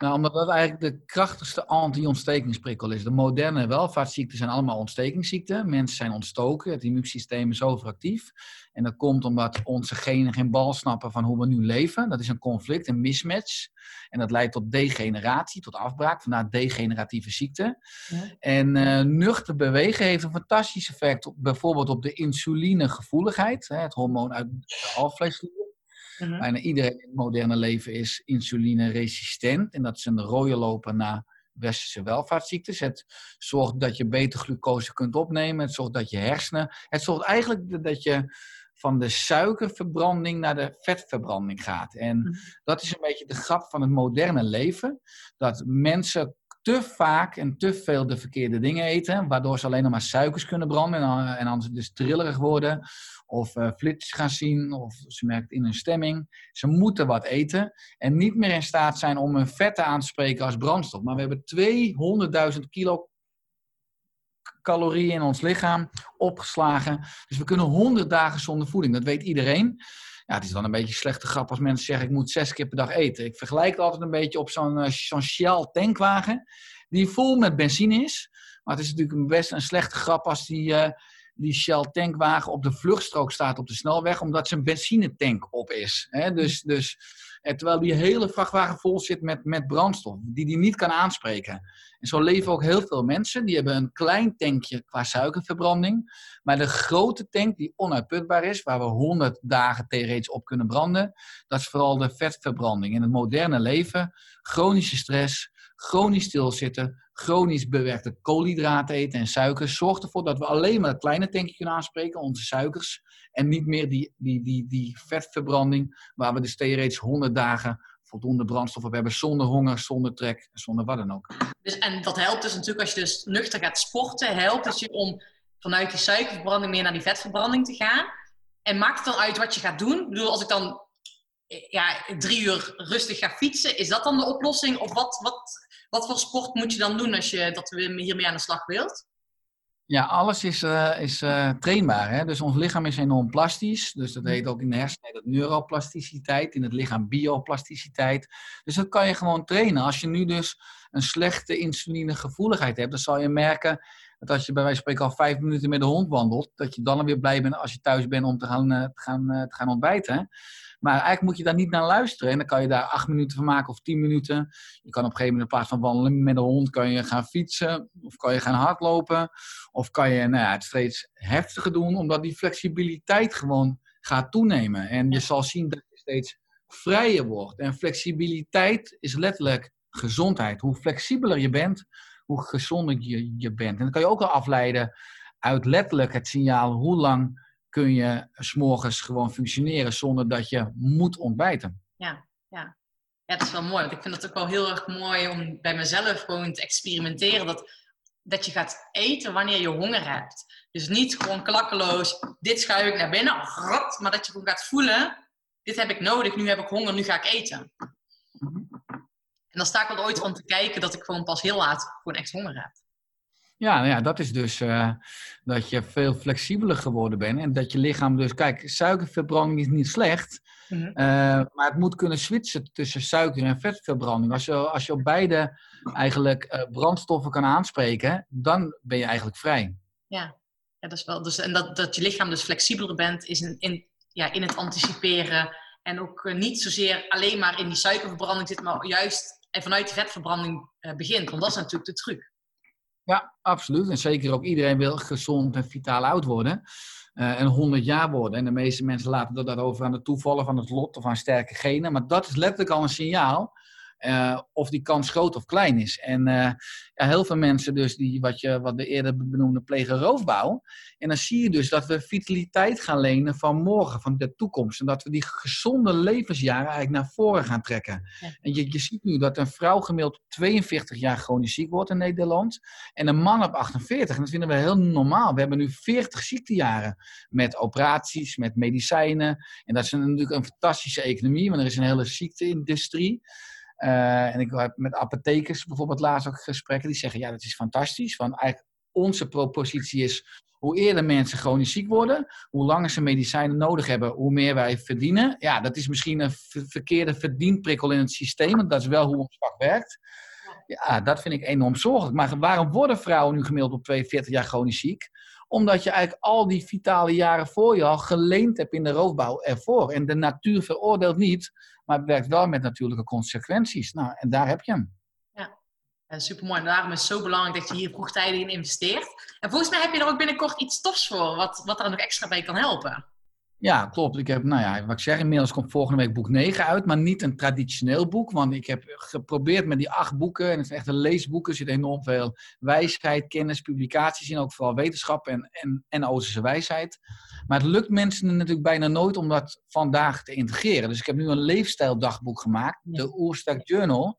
Nou, omdat dat eigenlijk de krachtigste anti-ontstekingsprikkel is. De moderne welvaartsziekten zijn allemaal ontstekingsziekten. Mensen zijn ontstoken, het immuunsysteem is overactief. En dat komt omdat onze genen geen bal snappen van hoe we nu leven. Dat is een conflict, een mismatch. En dat leidt tot degeneratie, tot afbraak, vandaar degeneratieve ziekten. Ja. En eh, nuchter bewegen heeft een fantastisch effect, op, bijvoorbeeld op de insulinegevoeligheid, hè, het hormoon uit de alvleesklier. Bijna iedereen in het moderne leven is insulineresistent. En dat is een rode loper naar westerse welvaartsziektes. Het zorgt dat je beter glucose kunt opnemen. Het zorgt dat je hersenen... Het zorgt eigenlijk dat je van de suikerverbranding naar de vetverbranding gaat. En Mhm. dat is een beetje de grap van het moderne leven. Dat mensen te vaak en te veel de verkeerde dingen eten, waardoor ze alleen nog maar suikers kunnen branden en, dan- anders dus trillerig worden, of eh flits gaan zien, of ze merkt in hun stemming. Ze moeten wat eten en niet meer in staat zijn om hun vetten aan te spreken als brandstof. Maar we hebben 200.000 kilo calorieën in ons lichaam opgeslagen. Dus we kunnen 100 dagen zonder voeding. Dat weet iedereen. Ja, het is dan een beetje slechte grap als mensen zeggen ik moet zes keer per dag eten. Ik vergelijk het altijd een beetje op zo'n eh, Shell tankwagen die vol met benzine is. Maar het is natuurlijk een best een slechte grap als die, eh, die Shell tankwagen op de vluchtstrook staat op de snelweg, omdat zijn benzinetank op is. Hè? Dus, dus, terwijl die hele vrachtwagen vol zit met, met brandstof, die die niet kan aanspreken. En zo leven ook heel veel mensen. Die hebben een klein tankje qua suikerverbranding. Maar de grote tank die onuitputbaar is, waar we 100 dagen theoretisch op kunnen branden, dat is vooral de vetverbranding. In het moderne leven, chronische stress, chronisch stilzitten, chronisch bewerkte koolhydraten eten en suikers, zorgt ervoor dat we alleen maar het kleine tankje kunnen aanspreken, onze suikers, en niet meer die, die, die, die vetverbranding, waar we dus theoretisch 100 dagen voldoende brandstof op hebben zonder honger, zonder trek, zonder wat dan ook. Dus, en dat helpt dus natuurlijk als je dus nuchter gaat sporten, helpt het je om vanuit die suikerverbranding meer naar die vetverbranding te gaan. En maakt het dan uit wat je gaat doen? Ik bedoel, als ik dan ja, drie uur rustig ga fietsen, is dat dan de oplossing? Of wat, wat, wat voor sport moet je dan doen als je dat hiermee aan de slag wilt? Ja, alles is, eh, is eh, trainbaar. Hè? Dus ons lichaam is enorm plastisch. Dus dat heet ook in de hersenen dat neuroplasticiteit, in het lichaam bioplasticiteit. Dus dat kan je gewoon trainen. Als je nu dus een slechte insulinegevoeligheid hebt, dan zal je merken dat als je bij wijze van spreken al vijf minuten met de hond wandelt, dat je dan alweer blij bent als je thuis bent om te gaan, eh, te gaan, te gaan ontbijten. Maar eigenlijk moet je daar niet naar luisteren. En dan kan je daar acht minuten van maken of tien minuten. Je kan op een gegeven moment in plaats van wandelen met de hond, kan je gaan fietsen. Of kan je gaan hardlopen. Of kan je nou ja, het steeds heftiger doen, omdat die flexibiliteit gewoon gaat toenemen. En je zal zien dat je steeds vrijer wordt. En flexibiliteit is letterlijk gezondheid. Hoe flexibeler je bent, hoe gezonder je, je bent. En dan kan je ook wel afleiden uit letterlijk het signaal hoe lang kun je s'morgens gewoon functioneren zonder dat je moet ontbijten. Ja, ja. ja, dat is wel mooi. Want ik vind het ook wel heel erg mooi om bij mezelf gewoon te experimenteren. Dat, dat je gaat eten wanneer je honger hebt. Dus niet gewoon klakkeloos, dit schuif ik naar binnen, rot, maar dat je gewoon gaat voelen, dit heb ik nodig, nu heb ik honger, nu ga ik eten. En dan sta ik wel ooit van te kijken dat ik gewoon pas heel laat gewoon echt honger heb. Ja, nou ja, dat is dus eh, dat je veel flexibeler geworden bent. En dat je lichaam dus... Kijk, suikerverbranding is niet slecht. Mhm. eh, maar het moet kunnen switchen tussen suiker en vetverbranding. Als je, als je op beide eigenlijk eh, brandstoffen kan aanspreken, dan ben je eigenlijk vrij. Ja, ja dat is wel. Dus, en dat, dat je lichaam dus flexibeler bent is in, in, ja, in het anticiperen. En ook niet zozeer alleen maar in die suikerverbranding zit, maar juist en vanuit die vetverbranding begint. Want dat is natuurlijk de truc. Ja, absoluut. En zeker ook iedereen wil gezond en vitaal oud worden. eh, en 100 jaar worden. En de meeste mensen laten dat, dat over aan de toevallen van het lot of aan sterke genen. Maar dat is letterlijk al een signaal. Eh, of die kans groot of klein is. En eh, ja, heel veel mensen dus die, wat, je, wat de eerder benoemde, plegen roofbouw. En dan zie je dus dat we vitaliteit gaan lenen van morgen, van de toekomst. En dat we die gezonde levensjaren eigenlijk naar voren gaan trekken. Ja. En je, je ziet nu dat een vrouw gemiddeld 42 jaar chronisch ziek wordt in Nederland. En een man op 48. En dat vinden we heel normaal. We hebben nu 40 ziektejaren met operaties, met medicijnen. En dat is natuurlijk een fantastische economie, want er is een hele ziekteindustrie. Eh, en ik heb met apothekers bijvoorbeeld laatst ook gesprekken die zeggen: ja, dat is fantastisch. Want eigenlijk onze propositie is: hoe eerder mensen chronisch ziek worden, hoe langer ze medicijnen nodig hebben, hoe meer wij verdienen. Ja, dat is misschien een ver- verkeerde verdienprikkel in het systeem, want dat is wel hoe ons vak werkt. Ja, dat vind ik enorm zorgelijk. Maar waarom worden vrouwen nu gemiddeld op 42 jaar chronisch ziek? Omdat je eigenlijk al die vitale jaren voor je al geleend hebt in de roofbouw ervoor. En de natuur veroordeelt niet, maar het werkt wel met natuurlijke consequenties. Nou, en daar heb je hem. Super mooi. En daarom is het zo belangrijk dat je hier vroegtijdig in investeert. En volgens mij heb je er ook binnenkort iets tofs voor, wat, wat er nog extra bij kan helpen. Ja, klopt. Ik heb, nou ja, wat ik zeg, inmiddels komt volgende week boek 9 uit, maar niet een traditioneel boek. Want ik heb geprobeerd met die acht boeken, en het zijn echt een leesboek, er zit enorm veel wijsheid, kennis, publicaties in, ook vooral wetenschap en, en, en Oosterse wijsheid. Maar het lukt mensen natuurlijk bijna nooit om dat vandaag te integreren. Dus ik heb nu een leefstijldagboek gemaakt, de Oerstak Journal.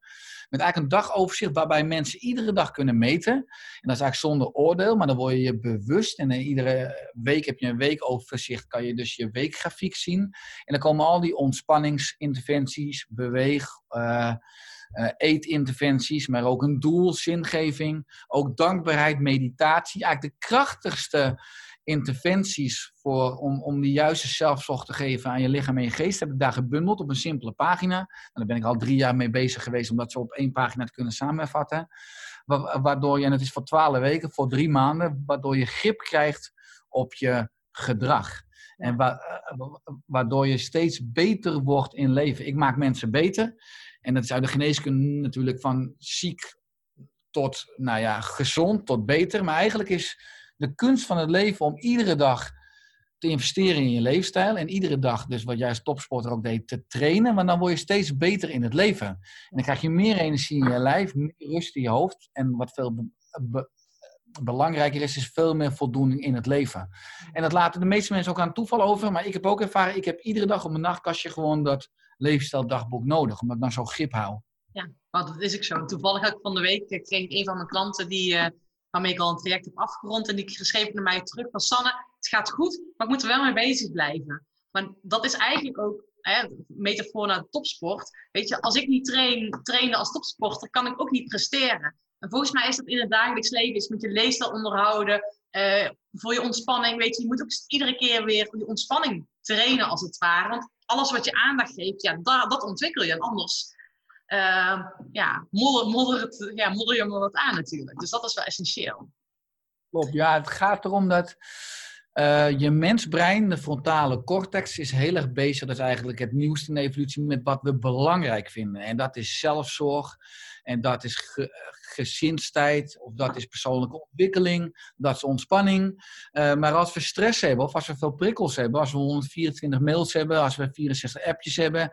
Met eigenlijk een dagoverzicht waarbij mensen iedere dag kunnen meten. En dat is eigenlijk zonder oordeel, maar dan word je je bewust. En eh, iedere week heb je een weekoverzicht, kan je dus je weekgrafiek zien. En dan komen al die ontspanningsinterventies, beweeg, eh, eh, eetinterventies, maar ook een doel, zingeving, ook dankbaarheid, meditatie. Eigenlijk de krachtigste interventies voor, om, om de juiste zelfzorg te geven aan je lichaam en je geest, heb ik daar gebundeld op een simpele pagina. En daar ben ik al drie jaar mee bezig geweest om dat zo op één pagina te kunnen samenvatten. Wa- Waardoor je, en het is voor twaalf weken, voor drie maanden, waardoor je grip krijgt op je gedrag. En wa- eh, wa- waardoor je steeds beter wordt in leven. Ik maak mensen beter. En dat is uit de geneeskunde natuurlijk van ziek tot, nou ja, gezond tot beter. Maar eigenlijk is de kunst van het leven om iedere dag te investeren in je leefstijl. En iedere dag, dus wat jij als topsporter ook deed, te trainen. Want dan word je steeds beter in het leven. En dan krijg je meer energie in je lijf, meer rust in je hoofd. En wat veel be- be- belangrijker is, is veel meer voldoening in het leven. En dat laten de meeste mensen ook aan toeval over. Maar ik heb ook ervaren, ik heb iedere dag op mijn nachtkastje gewoon dat leefstijldagboek nodig, omdat ik dan zo'n grip hou. Want dat is ook zo. Toevallig ik van de week, eh, kreeg ik een van mijn klanten die, eh, waarmee ik al een traject heb afgerond. En die schreef naar mij terug van Sanne, het gaat goed, maar ik moet er wel mee bezig blijven. Maar dat is eigenlijk ook, hè, metafoor naar topsport. Weet je, als ik niet train, trainen als topsporter, kan ik ook niet presteren. En volgens mij is dat in het dagelijks leven, is met je leefstijl onderhouden, eh, voor je ontspanning. Weet je, je moet ook iedere keer weer je ontspanning trainen als het ware. Want alles wat je aandacht geeft, ja, da- dat ontwikkel je. Anders eh, ja, modder, het, ja, modder je maar wat aan natuurlijk. Dus dat is wel essentieel. Klopt, ja, het gaat erom dat eh, je mensbrein, de frontale cortex, is heel erg bezig. Dat is eigenlijk het nieuwste in de evolutie met wat we belangrijk vinden. En dat is zelfzorg, en dat is ge- gezinstijd, of dat is persoonlijke ontwikkeling, dat is ontspanning. Eh, maar als we stress hebben, of als we veel prikkels hebben, als we 124 mails hebben, als we 64 appjes hebben,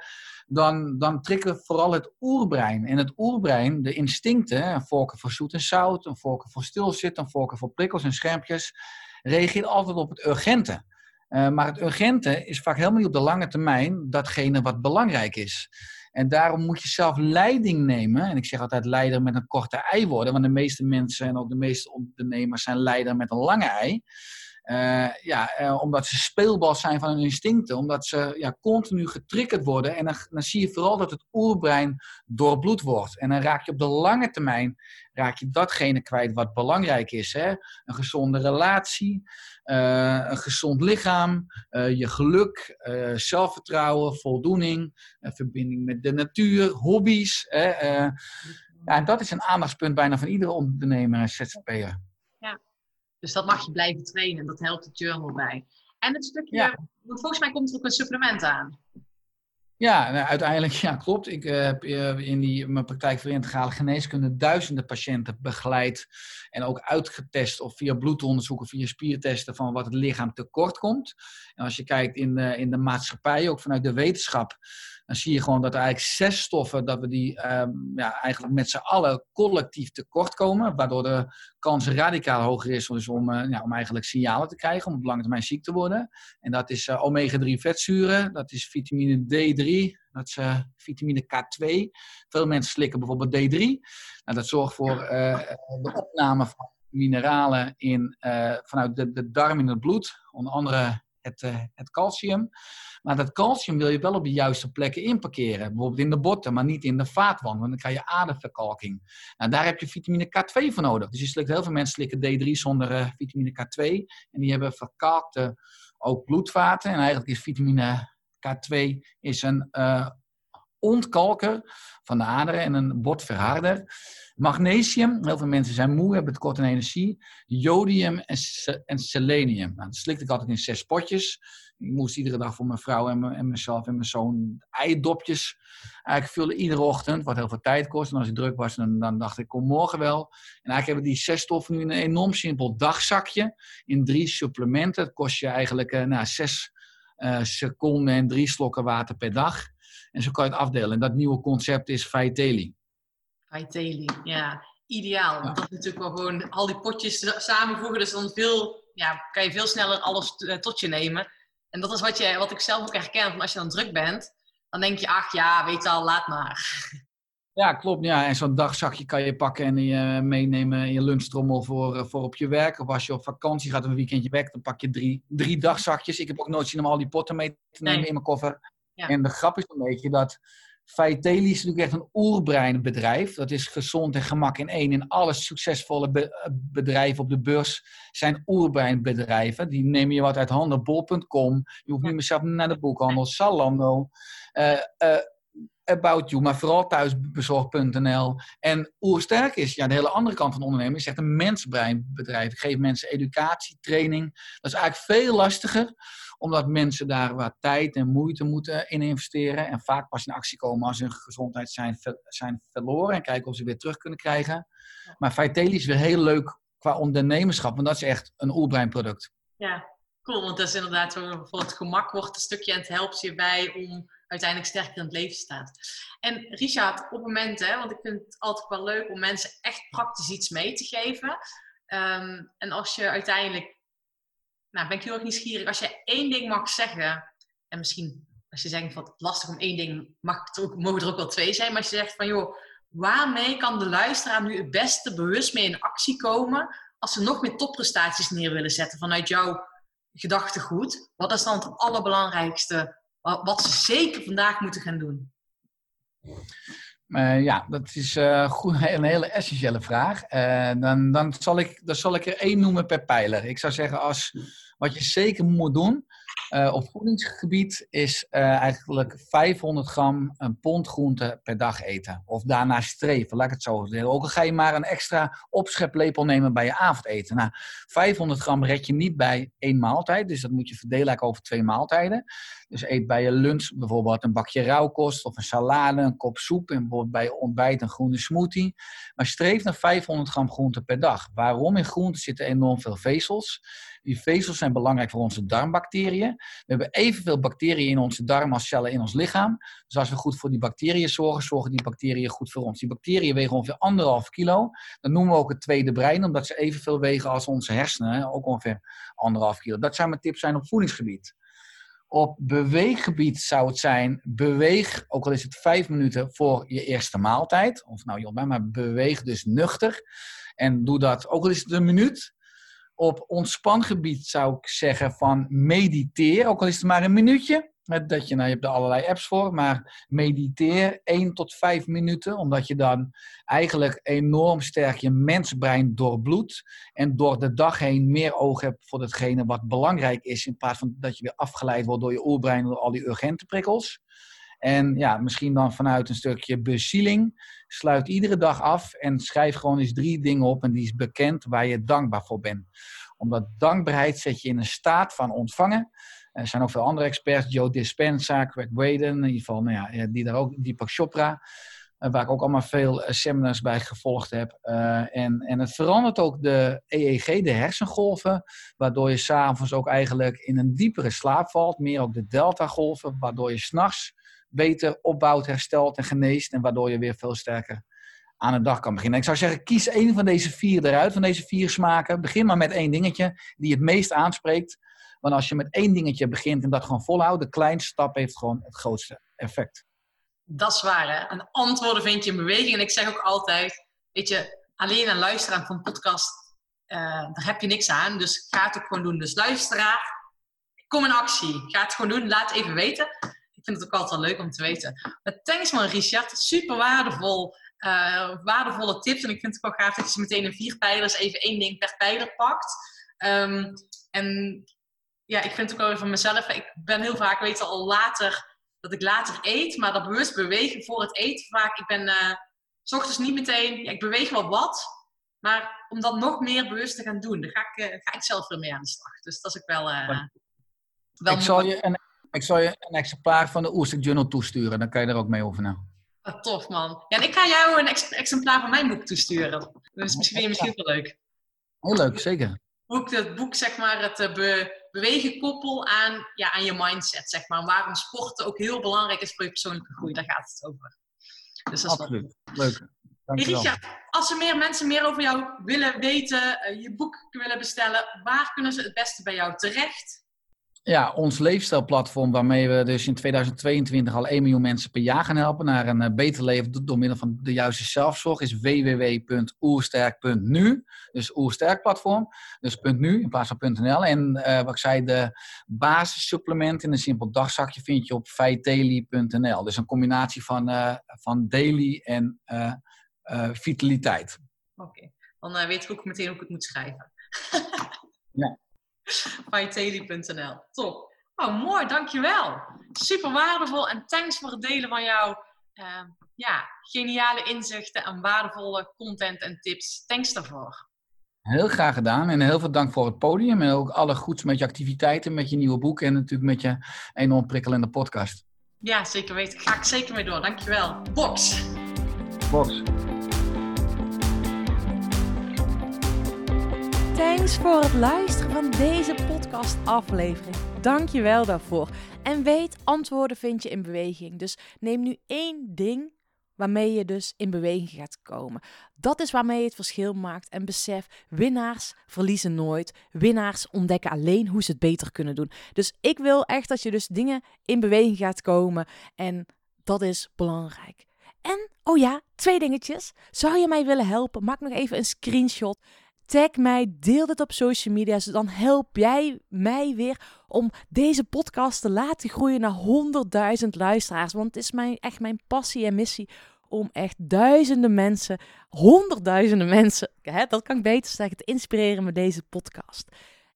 dan, dan we vooral het oerbrein. En het oerbrein, de instincten, een voorkeur voor zoet en zout, een voorkeur voor stilzitten, een voorkeur voor prikkels en schermpjes, reageert altijd op het urgente. Eh, maar het urgente is vaak helemaal niet op de lange termijn datgene wat belangrijk is. En daarom moet je zelf leiding nemen. En ik zeg altijd leider met een korte ei worden, want de meeste mensen en ook de meeste ondernemers zijn leider met een lange ei. Eh, ja, eh, omdat ze speelbal zijn van hun instincten, omdat ze ja, continu getriggerd worden. En dan, dan zie je vooral dat het oerbrein doorbloed wordt. En dan raak je op de lange termijn raak je datgene kwijt wat belangrijk is. Hè? Een gezonde relatie, eh, een gezond lichaam, je geluk, zelfvertrouwen, voldoening, verbinding met de natuur, hobby's. Hè? ja, en dat is een aandachtspunt bijna van iedere ondernemer en ZZP'er. Dus dat mag je blijven trainen. Dat helpt het journal bij. En het stukje, Ja. volgens mij komt er ook een supplement aan. Ja, nou, uiteindelijk, ja, klopt. Ik eh, heb eh, in die, mijn praktijk voor integrale geneeskunde duizenden patiënten begeleid en ook uitgetest of via bloedonderzoek of via spiertesten van wat het lichaam tekort komt. En als je kijkt in de, in de maatschappij, ook vanuit de wetenschap, dan zie je gewoon dat er eigenlijk zes stoffen, dat we die ehm, ja, eigenlijk met z'n allen collectief tekort komen, waardoor de kans radicaal hoger is dus om, eh, ja, om eigenlijk signalen te krijgen, om op lange termijn ziek te worden. En dat is eh, omega-3 vetzuren, dat is vitamine D3, dat is eh, vitamine K2. Veel mensen slikken bijvoorbeeld D3. Nou, dat zorgt voor de opname van mineralen in, vanuit de, de darm in het bloed, onder andere het, eh, het calcium. Maar dat calcium wil je wel op de juiste plekken inparkeren. Bijvoorbeeld in de botten, maar niet in de vaatwand, want dan krijg je aderverkalking. Nou, daar heb je vitamine K2 voor nodig. Dus je slikt, heel veel mensen slikken D3 zonder eh, vitamine K2. En die hebben verkalkte ook bloedvaten. En eigenlijk is vitamine K2 is een eh, ontkalker van de aderen en een botverharder. Magnesium, heel veel mensen zijn moe, hebben tekort aan energie. Jodium en, en selenium. Nou, dat slikte ik altijd in zes potjes. Ik moest iedere dag voor mijn vrouw en, en mezelf en mijn zoon eidopjes eigenlijk vullen iedere ochtend, wat heel veel tijd kost. En als ik druk was, dan, dan dacht ik, kom morgen wel. En eigenlijk hebben die zes stoffen nu in een enorm simpel dagzakje in drie supplementen. Het kost je eigenlijk eh, nou, zes eh, seconden en drie slokken water per dag. En zo kan je het afdelen. En dat nieuwe concept is Vitaly. Vitaly, ja. Ideaal. Want dat is natuurlijk wel gewoon al die potjes samenvoegen. Dus dan veel, ja, kan je veel sneller alles eh, tot je nemen. En dat is wat, je, wat ik zelf ook herken. Van als je dan druk bent, dan denk je, ach ja, weet al, laat maar. Ja, klopt. Ja. En zo'n dagzakje kan je pakken en je meenemen in je lunchtrommel voor, eh, voor op je werk. Of als je op vakantie gaat of een weekendje weg, dan pak je drie, drie dagzakjes. Ik heb ook nooit zin om al die potten mee te nemen Nee. in mijn koffer. Ja. En de grap is een beetje dat Vitaly is natuurlijk echt een oerbreinbedrijf. Dat is gezond en gemak in één. En alle succesvolle be- bedrijven op de beurs zijn oerbreinbedrijven. Die nemen je wat uit handen. Bol.com. Je hoeft niet meer zelf naar de boekhandel. Zalando. eh, eh, About You, maar vooral thuisbezorg.nl. En Oersterk is ja, de hele andere kant van ondernemen. is echt een mensbreinbedrijf. Ik geef mensen educatie, training. Dat is eigenlijk veel lastiger, omdat mensen daar wat tijd en moeite moeten in investeren. En vaak pas in actie komen als hun gezondheid zijn, zijn verloren. En kijken of ze weer terug kunnen krijgen. Maar Vitaly is weer heel leuk qua ondernemerschap, want dat is echt een oerbreinproduct. Ja, cool. Want dat is inderdaad zo, voor het gemak wordt een stukje en het helpt je bij om uiteindelijk sterker in het leven te staan. En Richard, op momenten, hè, want ik vind het altijd wel leuk om mensen echt praktisch iets mee te geven. Ehm, en als je uiteindelijk, nou ben ik heel erg nieuwsgierig, als je één ding mag zeggen, en misschien als je zegt van het lastig om één ding, mag ook, mogen er ook wel twee zijn. Maar als je zegt van joh, waarmee kan de luisteraar nu het beste bewust mee in actie komen als ze nog meer topprestaties neer willen zetten vanuit jouw gedachtegoed? Wat is dan het allerbelangrijkste wa- wat ze zeker vandaag moeten gaan doen? Eh, ja, dat is eh, een hele essentiële vraag. Eh, dan, dan, zal ik, dan zal ik er één noemen per pijler. Ik zou zeggen, als, wat je zeker moet doen op voedingsgebied is eigenlijk 500 gram een pond groente per dag eten. Of daarna streven, laat ik het zo zeggen. Ook al ga je maar een extra opscheplepel nemen bij je avondeten. Nou, 500 gram red je niet bij één maaltijd, dus dat moet je verdelen over twee maaltijden. Dus eet bij je lunch bijvoorbeeld een bakje rauwkost of een salade, een kop soep. En bij je ontbijt een groene smoothie. Maar streef naar 500 gram groente per dag. Waarom? In groente zitten enorm veel vezels. Die vezels zijn belangrijk voor onze darmbacteriën. We hebben evenveel bacteriën in onze darm als cellen in ons lichaam. Dus als we goed voor die bacteriën zorgen, zorgen die bacteriën goed voor ons. Die bacteriën wegen ongeveer anderhalf kilo. Dat noemen we ook het tweede brein, omdat ze evenveel wegen als onze hersenen. Ook ongeveer anderhalf kilo. Dat zou mijn tip zijn op voedingsgebied. Op beweeggebied zou het zijn, beweeg, ook al is het vijf minuten voor je eerste maaltijd. Of nou, joh, maar beweeg dus nuchter. En doe dat, ook al is het een minuut. Op ontspangebied zou ik zeggen van mediteer, ook al is het maar een minuutje. Met Dat je, nou, je hebt er allerlei apps voor, maar mediteer 1 tot 5 minuten, omdat je dan eigenlijk enorm sterk je mensbrein doorbloedt en door de dag heen meer oog hebt voor datgene wat belangrijk is, in plaats van dat je weer afgeleid wordt door je oerbrein door al die urgente prikkels. En ja, misschien dan vanuit een stukje bezieling. Sluit iedere dag af en schrijf gewoon eens drie dingen op en die is bekend waar je dankbaar voor bent. Omdat dankbaarheid zet je in een staat van ontvangen. Er zijn ook veel andere experts, Joe Dispenza, Craig Braden, in ieder geval, nou ja, die daar ook, Deepak Chopra. eh, Waar ik ook allemaal veel eh, seminars bij gevolgd heb. Eh, en, en het verandert ook de EEG, de hersengolven. Waardoor je s'avonds ook eigenlijk in een diepere slaap valt. Meer ook de delta-golven. Waardoor je s'nachts beter opbouwt, herstelt en geneest. En waardoor je weer veel sterker aan de dag kan beginnen. Ik zou zeggen, kies één van deze vier eruit, van deze vier smaken. Begin maar met één dingetje die het meest aanspreekt. Want als je met één dingetje begint en dat gewoon volhoudt, de kleinste stap heeft gewoon het grootste effect. Dat is waar, hè? En antwoorden vind je in beweging. En ik zeg ook altijd, weet je, alleen aan luisteren van een podcast, eh, daar heb je niks aan. Dus ga het ook gewoon doen. Dus luisteraar, kom in actie. Ga het gewoon doen. Laat even weten. Ik vind het ook altijd leuk om te weten. Maar thanks man, Richard. Super waardevol. eh, waardevolle tips. En ik vind het ook wel gaaf dat je meteen in vier pijlers even één ding per pijler pakt. Ehm, en ja, ik vind het ook wel weer van mezelf. Ik ben heel vaak, weet al later dat ik later eet, maar dat bewust bewegen voor het eten vaak. Ik ben eh, s ochtends niet meteen, ja, ik beweeg wel wat, maar om dat nog meer bewust te gaan doen, daar ga ik, eh, ga ik zelf weer mee aan de slag. Dus dat is ook wel. eh, wel ik, zal je een, ik zal je een exemplaar van de Oerstek Journal toesturen. Dan kan je er ook mee oefenen. Ah, tof man. Ja, en ik ga jou een ex- exemplaar van mijn boek toesturen. Dus misschien vind je misschien wel leuk. Heel leuk, zeker. Hoe ik het boek, zeg maar, het be- bewegen koppel aan, ja, aan je mindset, zeg maar. Waarom sporten ook heel belangrijk is voor je persoonlijke groei. Daar gaat het over. Dus dat is wel Absoluut. Leuk. Hey Dankjewel. Richard, als er meer mensen meer over jou willen weten, eh, je boek willen bestellen, waar kunnen ze het beste bij jou terecht? Ja, ons leefstijlplatform waarmee we dus in 2022 al 1 miljoen mensen per jaar gaan helpen naar een eh, beter leven do- door middel van de juiste zelfzorg is www.oersterk.nu. Dus Oersterk platform, dus .nu in plaats van .nl. En eh, wat ik zei, de basissupplement in een simpel dagzakje vind je op vitali.nl. Dus een combinatie van, eh, van daily en vitaliteit. Oké, dan weet ik ook meteen hoe ik het moet schrijven. Ja. Vitali.nl. Top. Oh, mooi, dankjewel. Super waardevol en thanks voor het delen van jouw eh, ja, geniale inzichten en waardevolle content en tips. Thanks daarvoor. Heel graag gedaan en heel veel dank voor het podium en ook alle goeds met je activiteiten, met je nieuwe boek en natuurlijk met je enorm prikkelende podcast. Ja, zeker weten. Ga ik zeker mee door. Dankjewel. Box. Box. Thanks voor het luisteren van deze podcast-aflevering. Dank je wel daarvoor. En weet, antwoorden vind je in beweging. Dus neem nu één ding waarmee je dus in beweging gaat komen. Dat is waarmee je het verschil maakt. En besef, winnaars verliezen nooit. Winnaars ontdekken alleen hoe ze het beter kunnen doen. Dus ik wil echt dat je dus dingen in beweging gaat komen. En dat is belangrijk. En, oh ja, twee dingetjes. Zou je mij willen helpen? Maak nog even een screenshot. Tag mij, deel dit op social media. Dan help jij mij weer om deze podcast te laten groeien naar 100.000 luisteraars. Want het is mijn, echt mijn passie en missie om echt duizenden mensen, honderdduizenden mensen, hè, dat kan ik beter zeggen, te inspireren met deze podcast.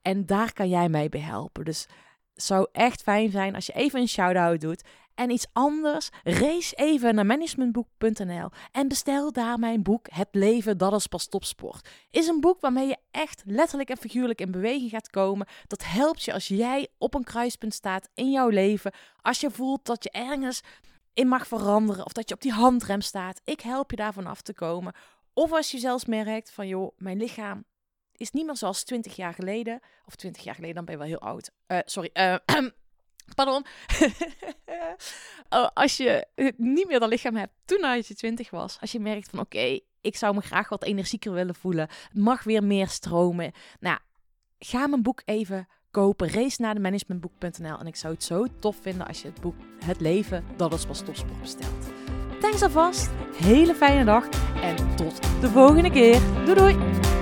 En daar kan jij mij bij helpen. Dus het zou echt fijn zijn als je even een shout-out doet. En iets anders, race even naar managementboek.nl en bestel daar mijn boek Het leven, dat is pas topsport. Is een boek waarmee je echt letterlijk en figuurlijk in beweging gaat komen. Dat helpt je als jij op een kruispunt staat in jouw leven. Als je voelt dat je ergens in mag veranderen of dat je op die handrem staat. Ik help je daarvan af te komen. Of als je zelfs merkt van joh, mijn lichaam is niet meer zoals 20 jaar geleden. Of 20 jaar geleden, dan ben je wel heel oud. Eh, sorry. eh, pardon. Oh, als je niet meer dat lichaam hebt toen je 20 was. Als je merkt van oké, ik zou me graag wat energieker willen voelen. Mag weer meer stromen. Nou, ga mijn boek even kopen. Race naar de managementboek.nl. En ik zou het zo tof vinden als je het boek Het leven, dat is pas topsport bestelt. Thanks alvast. Hele fijne dag. En tot de volgende keer. Doei doei.